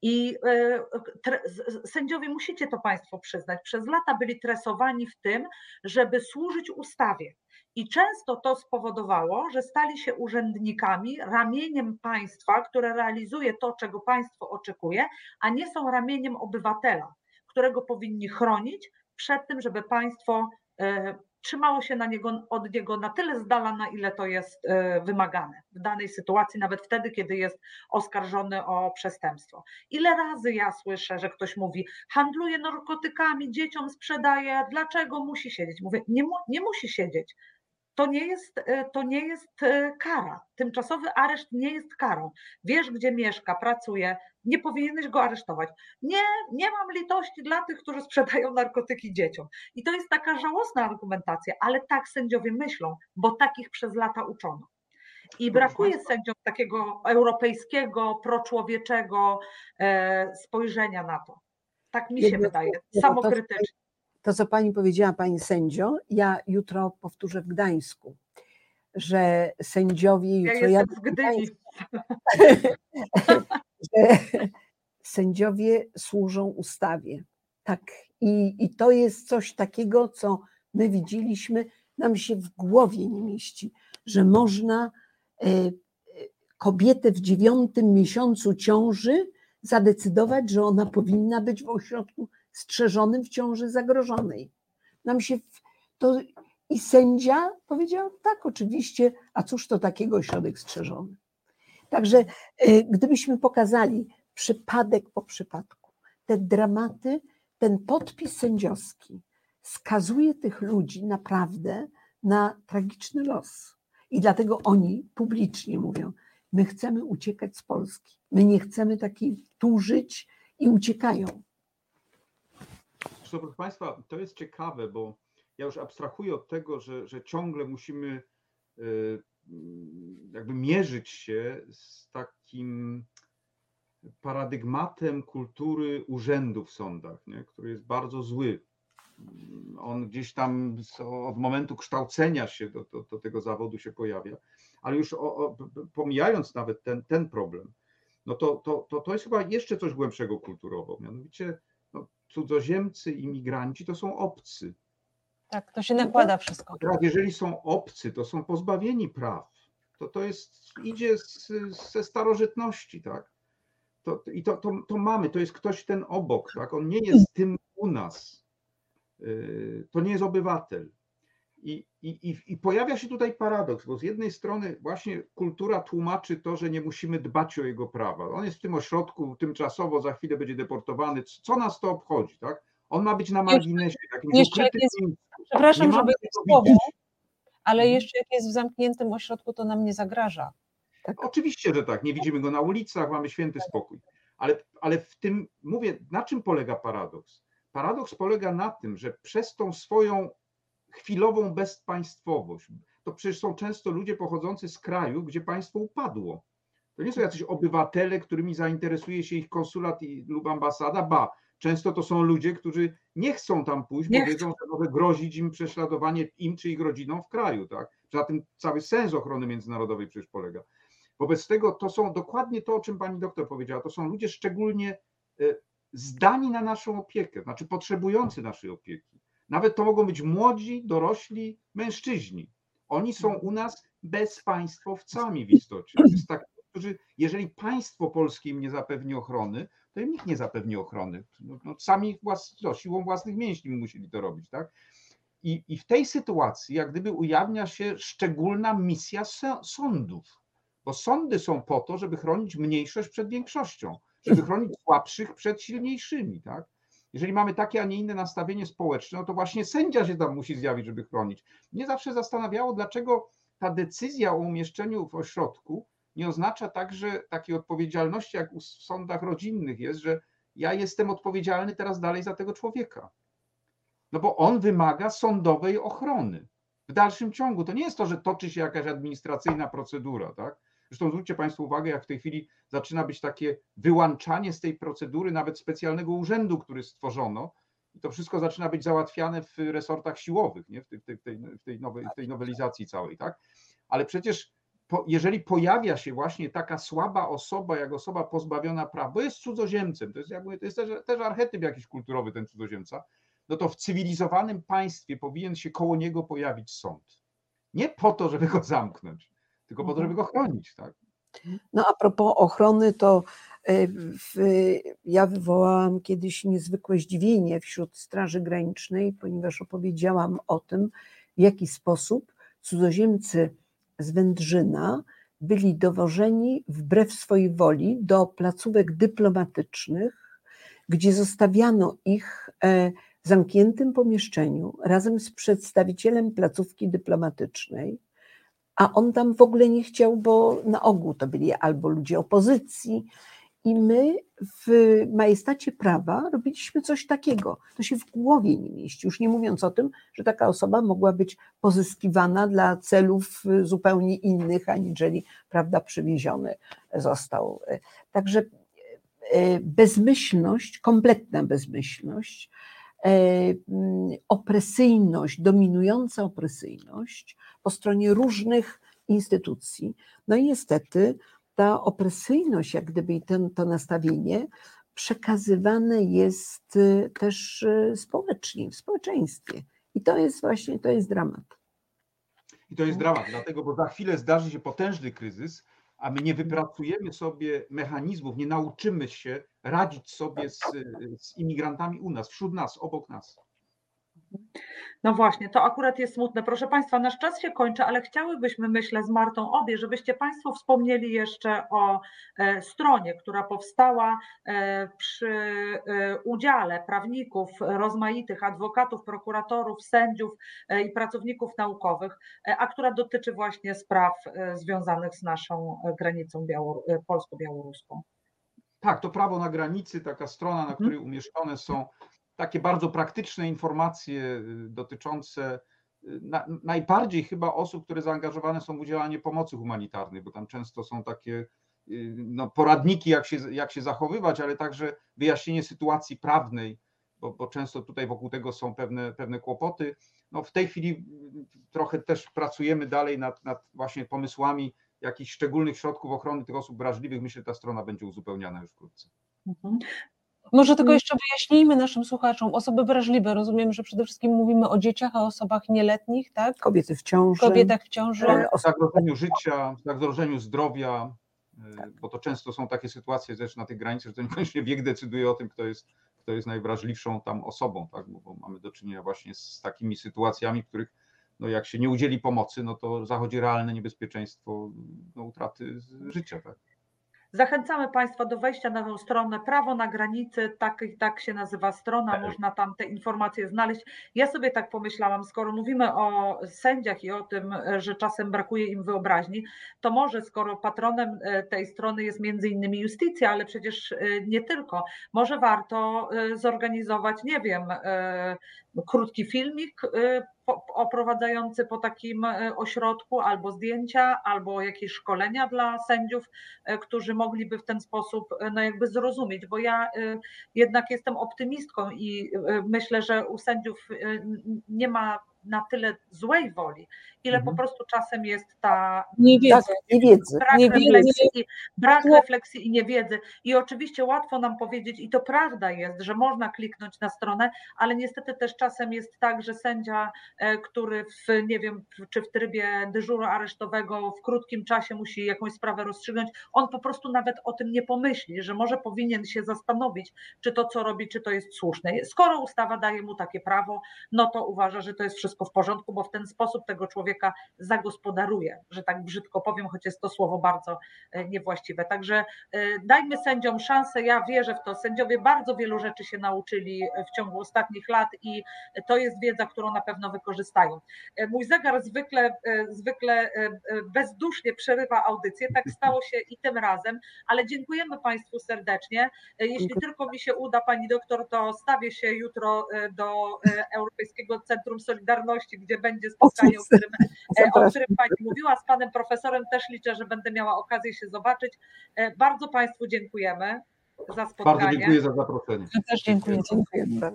I e, sędziowie, musicie to Państwo przyznać, przez lata byli tresowani w tym, żeby służyć ustawie. I często to spowodowało, że stali się urzędnikami, ramieniem państwa, które realizuje to, czego państwo oczekuje, a nie są ramieniem obywatela, którego powinni chronić przed tym, żeby państwo trzymało się na niego, od niego na tyle z dala, na ile to jest wymagane w danej sytuacji, nawet wtedy, kiedy jest oskarżony o przestępstwo. Ile razy ja słyszę, że ktoś mówi, handluje narkotykami, dzieciom sprzedaje, dlaczego musi siedzieć? Mówię, nie, mu, nie musi siedzieć to nie jest, e, to nie jest e, kara. Tymczasowy areszt nie jest karą. Wiesz, gdzie mieszka, pracuje, nie powinieneś go aresztować. Nie, nie mam litości dla tych, którzy sprzedają narkotyki dzieciom. I to jest taka żałosna argumentacja, ale tak sędziowie myślą, bo takich przez lata uczono. I brakuje sędziom takiego europejskiego, proczłowieczego e, spojrzenia na to. Tak mi się wydaje, samokrytycznie. To, co pani powiedziała, pani sędzio, ja jutro powtórzę w Gdańsku, że sędziowie jutro. Ja jestem w Gdyni. że sędziowie służą ustawie. Tak. I, I to jest coś takiego, co my widzieliśmy, nam się w głowie nie mieści, że można e, e, kobietę w dziewiątym miesiącu ciąży zadecydować, że ona powinna być w ośrodku strzeżonym w ciąży zagrożonej. Nam się to i sędzia powiedział, tak, oczywiście, a cóż to takiego ośrodek strzeżony. Także e, gdybyśmy pokazali przypadek po przypadku, te dramaty, ten podpis sędziowski skazuje tych ludzi naprawdę na tragiczny los. I dlatego oni publicznie mówią: My chcemy uciekać z Polski. My nie chcemy takiej tu żyć i uciekają. Proszę Państwa, to jest ciekawe, bo ja już abstrahuję od tego, że, że ciągle musimy y, jakby mierzyć się z takim paradygmatem kultury urzędu w sądach, nie? który jest bardzo zły. On gdzieś tam od momentu kształcenia się do, do, do tego zawodu się pojawia, ale już o, o, pomijając nawet ten, ten problem, no to, to, to, to jest chyba jeszcze coś głębszego kulturowo. Mianowicie cudzoziemcy, imigranci to są obcy. Tak, to się nakłada wszystko. Teraz jeżeli są obcy, to są pozbawieni praw. To, to jest, idzie z, ze starożytności, tak? To, I to, to, to mamy, to jest ktoś ten obok, tak? On nie jest tym u nas. Y, to nie jest obywatel. I, i, I pojawia się tutaj paradoks, bo z jednej strony właśnie kultura tłumaczy to, że nie musimy dbać o jego prawa. On jest w tym ośrodku tymczasowo, za chwilę będzie deportowany. Co nas to obchodzi? Tak? On ma być na marginesie, takim jeszcze jak jest, Przepraszam, żeby słowo, ale mhm. jeszcze jak jest w zamkniętym ośrodku, to nam nie zagraża. Tak. Oczywiście, że tak. Nie widzimy go na ulicach, mamy święty spokój. Ale, ale w tym mówię, na czym polega paradoks? Paradoks polega na tym, że przez tą swoją chwilową bezpaństwowość. To przecież są często ludzie pochodzący z kraju, gdzie państwo upadło. To nie są jacyś obywatele, którymi zainteresuje się ich konsulat lub ambasada, ba, często to są ludzie, którzy nie chcą tam pójść, bo wiedzą, że może grozić im prześladowanie im czy ich rodzinom w kraju. Tak? Na tym cały sens ochrony międzynarodowej przecież polega. Wobec tego to są dokładnie to, o czym pani doktor powiedziała. To są ludzie szczególnie e, zdani na naszą opiekę, znaczy potrzebujący naszej opieki. Nawet to mogą być młodzi, dorośli mężczyźni. Oni są u nas bezpaństwowcami w istocie. To jest tak, którzy, jeżeli państwo polskie im nie zapewni ochrony, to im nikt nie zapewni ochrony. No, no, sami włas, no, siłą własnych mięśni musieli to robić, tak? I, I w tej sytuacji, jak gdyby ujawnia się szczególna misja sądów, bo sądy są po to, żeby chronić mniejszość przed większością, żeby chronić słabszych przed silniejszymi, tak? Jeżeli mamy takie, a nie inne nastawienie społeczne, no to właśnie sędzia się tam musi zjawić, żeby chronić. Mnie zawsze zastanawiało, dlaczego ta decyzja o umieszczeniu w ośrodku nie oznacza także takiej odpowiedzialności, jak w sądach rodzinnych jest, że ja jestem odpowiedzialny teraz dalej za tego człowieka. No bo on wymaga sądowej ochrony. W dalszym ciągu to nie jest to, że toczy się jakaś administracyjna procedura, tak? Zresztą zwróćcie Państwo uwagę, jak w tej chwili zaczyna być takie wyłączanie z tej procedury nawet specjalnego urzędu, który stworzono. I to wszystko zaczyna być załatwiane w resortach siłowych, nie? W, tej, w, tej, w, tej nowej, w tej nowelizacji całej, tak? Ale przecież po, jeżeli pojawia się właśnie taka słaba osoba, jak osoba pozbawiona praw, bo jest cudzoziemcem, to jest, jakby, to jest też, też archetyp jakiś kulturowy ten cudzoziemca, no to w cywilizowanym państwie powinien się koło niego pojawić sąd. Nie po to, żeby go zamknąć, tylko po to, żeby go chronić. Tak? No a propos ochrony, to w, ja wywołałam kiedyś niezwykłe zdziwienie wśród Straży Granicznej, ponieważ opowiedziałam o tym, w jaki sposób cudzoziemcy z Wędrzyna byli dowożeni wbrew swojej woli do placówek dyplomatycznych, gdzie zostawiano ich e, w zamkniętym pomieszczeniu razem z przedstawicielem placówki dyplomatycznej, a on tam w ogóle nie chciał, bo na ogół to byli albo ludzie opozycji, i my w majestacie prawa robiliśmy coś takiego. To się w głowie nie mieści. Już nie mówiąc o tym, że taka osoba mogła być pozyskiwana dla celów zupełnie innych, aniżeli prawda, przywieziony został. Także e, bezmyślność, kompletna bezmyślność, e, opresyjność, dominująca opresyjność po stronie różnych instytucji. No i niestety ta opresyjność, jak gdyby i ten, to nastawienie przekazywane jest y, też y, społecznie, w społeczeństwie. I to jest właśnie, to jest dramat. I to jest dramat, dlatego, bo za chwilę zdarzy się potężny kryzys, a my nie wypracujemy sobie mechanizmów, nie nauczymy się radzić sobie z, z imigrantami u nas, wśród nas, obok nas. No właśnie, to akurat jest smutne. Proszę Państwa, nasz czas się kończy, ale chciałybyśmy, myślę, z Martą obie, żebyście Państwo wspomnieli jeszcze o e, stronie, która powstała e, przy e, udziale prawników, rozmaitych adwokatów, prokuratorów, sędziów i pracowników naukowych, a która dotyczy właśnie spraw związanych z naszą granicą polsko-białoruską. Tak, to prawo na granicy, taka strona, na mhm. której umieszczone są takie bardzo praktyczne informacje y, dotyczące y, na, najbardziej chyba osób, które zaangażowane są w udzielanie pomocy humanitarnej, bo tam często są takie y, no, poradniki, jak się, jak się zachowywać, ale także wyjaśnienie sytuacji prawnej, bo, bo często tutaj wokół tego są pewne, pewne kłopoty. No, w tej chwili trochę też pracujemy dalej nad, nad właśnie pomysłami jakichś szczególnych środków ochrony tych osób wrażliwych. Myślę, że ta strona będzie uzupełniana już wkrótce. Może tylko mm. jeszcze wyjaśnijmy naszym słuchaczom, osoby wrażliwe, rozumiem, że przede wszystkim mówimy o dzieciach, o osobach nieletnich, tak? Kobiety w ciąży. Kobietach w ciąży. O zagrożeniu życia, zagrożeniu zdrowia, e, tak. bo to często są takie sytuacje też na tych granicach, że to niekoniecznie wiek decyduje o tym, kto jest, kto jest najwrażliwszą tam osobą, tak? bo, bo mamy do czynienia właśnie z takimi sytuacjami, w których no jak się nie udzieli pomocy, no to zachodzi realne niebezpieczeństwo no, utraty życia. Tak? Zachęcamy Państwa do wejścia na tę stronę Prawo na granicy, tak, tak się nazywa strona, tak. można tam te informacje znaleźć. Ja sobie tak pomyślałam, skoro mówimy o sędziach i o tym, że czasem brakuje im wyobraźni, to może skoro patronem e, tej strony jest między innymi justycja, ale przecież e, nie tylko, może warto e, zorganizować, nie wiem, krótki filmik oprowadzający po takim e, ośrodku, albo zdjęcia, albo jakieś szkolenia dla sędziów, e, którzy mogliby w ten sposób e, no jakby zrozumieć, bo ja jednak jestem optymistką i myślę, że u sędziów nie ma na tyle złej woli, ile mhm. po prostu czasem jest ta niewiedza, tak, niewiedzy. brak, niewiedzy. Refleksji, brak refleksji i niewiedzy. I oczywiście łatwo nam powiedzieć, i to prawda jest, że można kliknąć na stronę, ale niestety też czasem jest tak, że sędzia, e, który w, nie wiem, czy w trybie dyżuru aresztowego w krótkim czasie musi jakąś sprawę rozstrzygnąć, on po prostu nawet o tym nie pomyśli, że może powinien się zastanowić, czy to, co robi, czy to jest słuszne. Skoro ustawa daje mu takie prawo, no to uważa, że to jest wszystko w porządku, bo w ten sposób tego człowieka zagospodaruje, że tak brzydko powiem, choć jest to słowo bardzo e, niewłaściwe. Także e, dajmy sędziom szansę, ja wierzę w to. Sędziowie bardzo wielu rzeczy się nauczyli w ciągu ostatnich lat i to jest wiedza, którą na pewno wykorzystają. E, mój zegar zwykle, zwykle bezdusznie przerywa audycję, tak stało się i tym razem, ale dziękujemy Państwu serdecznie. Jeśli tylko mi się uda, Pani doktor, to stawię się jutro do Europejskiego Centrum Solidarności, gdzie będzie spotkanie, o którym E, o którym Pani mówiła. Z Panem Profesorem też liczę, że będę miała okazję się zobaczyć. E, bardzo Państwu dziękujemy za spotkanie. Bardzo dziękuję za zaproszenie. Ja też dziękuję. dziękuję.